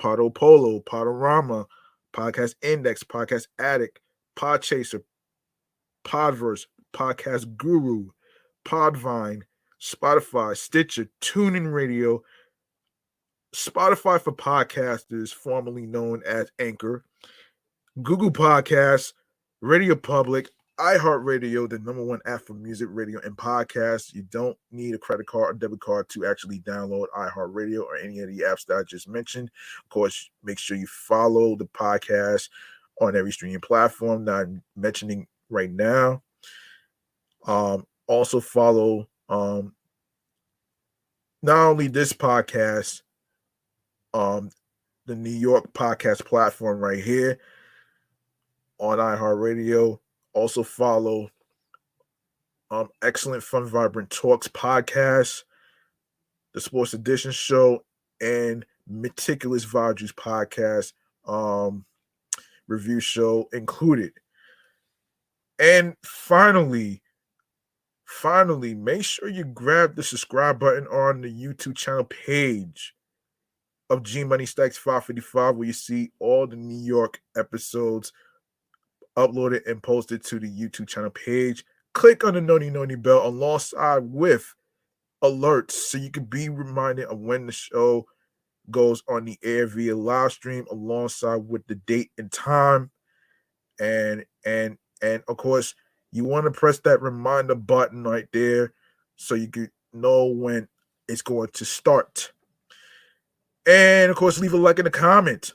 Podopolo, Podurama, Podcast Index, Podcast Addict, Podchaser, Podverse, Podcast Guru, Podvine, Spotify, Stitcher, TuneIn Radio, Spotify for podcasters, formerly known as Anchor, Google Podcasts, Radio Public, iHeartRadio, the number one app for music, radio, and podcasts. You don't need a credit card or debit card to actually download iHeartRadio or any of the apps that I just mentioned. Of course, make sure you follow the podcast on every streaming platform that I'm mentioning right now. Um, also follow um, not only this podcast, um, the New York podcast platform right here on iHeartRadio also follow um, Excellent Fun Vibrant Talks podcast, the Sports Edition show, and Meticulous Vibe podcast um, review show included. And finally, finally, make sure you grab the subscribe button on the YouTube channel page of G Money Stackz 555, where you see all the New York episodes uploaded and posted to the YouTube channel page. Click on the Noni Noni bell alongside with alerts so you can be reminded of when the show goes on the air via live stream alongside with the date and time. And and and of course, you want to press that reminder button right there so you can know when it's going to start. And of course, leave a like in the comment.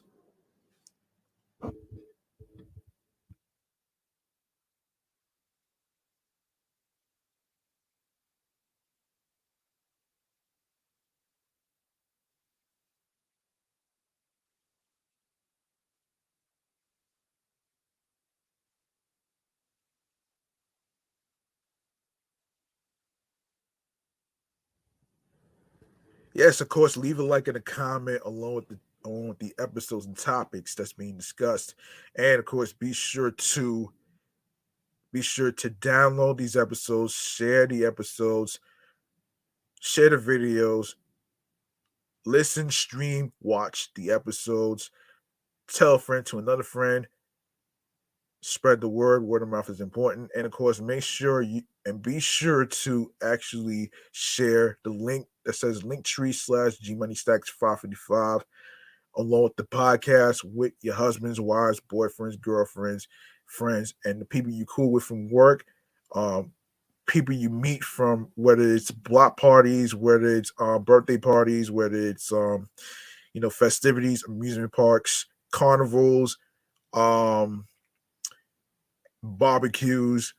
Yes, of course, leave a like and a comment along with the along with the episodes and topics that's being discussed. And of course, be sure to be sure to download these episodes, share the episodes, share the videos, listen, stream, watch the episodes, tell a friend to another friend, spread the word. Word of mouth is important. And of course, make sure you and be sure to actually share the link that says linktree slash G Money Stackz 555 along with the podcast with your husbands, wives, boyfriends, girlfriends, friends, and the people you cool with from work. Um, people you meet from whether it's block parties, whether it's uh, birthday parties, whether it's um, you know festivities, amusement parks, carnivals, um, barbecues,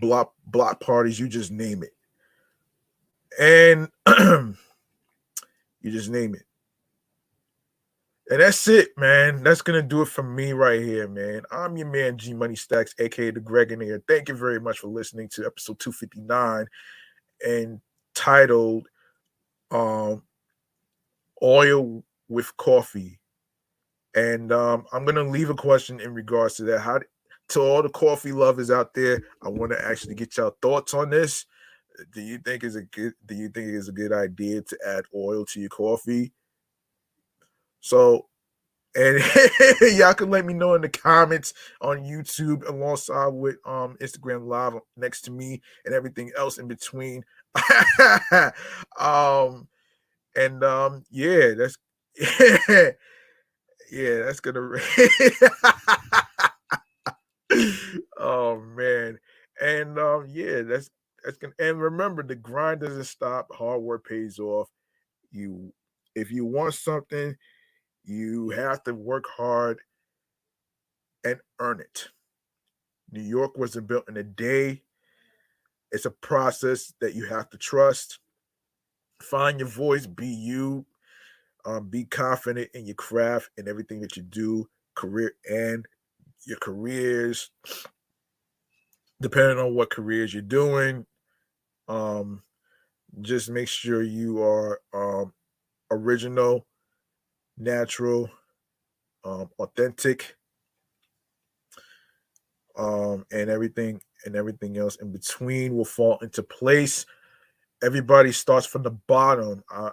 block block parties, you just name it. And you just name it. And that's it, man. That's gonna do it for me right here, man. I'm your man G Money Stackz, aka the Greg. Thank you very much for listening to episode 259 and titled um Oil with Coffee. And um, I'm gonna leave a question in regards to that. How to all the coffee lovers out there, I want to actually get your thoughts on this. Do you think is a good do you think it's a good idea to add oil to your coffee? So, and y'all can let me know in the comments on YouTube alongside with um Instagram live next to me and everything else in between. um and um yeah, that's yeah, that's gonna oh man. And um yeah, that's that's gonna and remember the grind doesn't stop, hard work pays off. You if you want something, you have to work hard and earn it. New York wasn't built in a day. It's a process that you have to trust. Find your voice, be you, um, be confident in your craft and everything that you do, career and your careers, depending on what careers you're doing. Um, just make sure you are um, original natural, um, authentic, um, and everything and everything else in between will fall into place. Everybody starts from the bottom. Uh,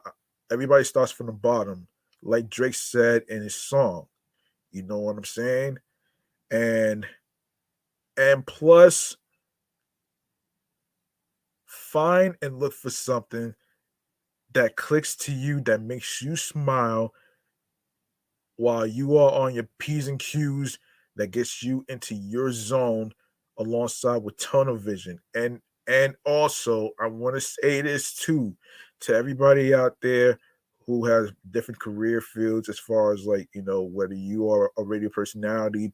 everybody starts from the bottom, like Drake said in his song. You know what I'm saying? And and plus, find and look for something that clicks to you that makes you smile while you are on your P's and Q's that gets you into your zone alongside with tunnel vision. And and also I want to say this too to everybody out there who has different career fields as far as like, you know, whether you are a radio personality,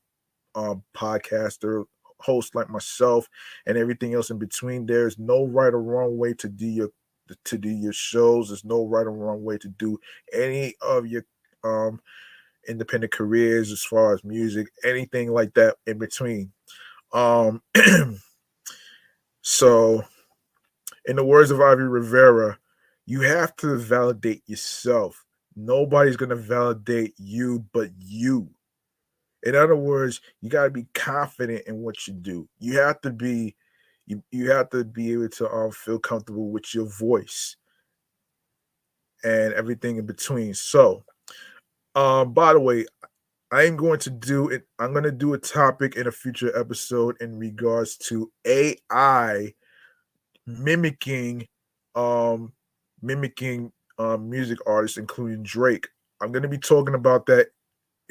um, podcaster, host like myself, and everything else in between. There's no right or wrong way to do your to do your shows. There's no right or wrong way to do any of your um independent careers as far as music, anything like that in between. Um, so, in the words of Ivy Rivera, you have to validate yourself. Nobody's going to validate you but you. In other words, you got to be confident in what you do. You have to be you, you have to be able to um, feel comfortable with your voice and everything in between. So, um, by the way, I am going to do it. I'm going to do a topic in a future episode in regards to AI mimicking, um, mimicking um, music artists, including Drake. I'm going to be talking about that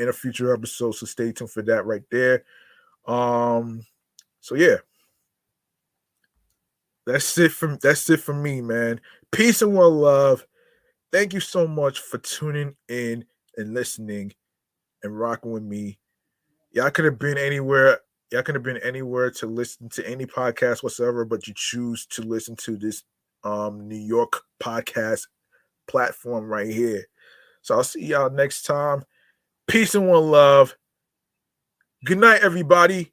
in a future episode, so stay tuned for that right there. Um, so yeah, that's it from that's it for me, man. Peace and well, love. Thank you so much for tuning in and listening and rocking with me. Y'all could have been anywhere. Y'all could have been anywhere to listen to any podcast whatsoever, but you choose to listen to this um New York podcast platform right here. So I'll see y'all next time. Peace and one love. Good night, everybody.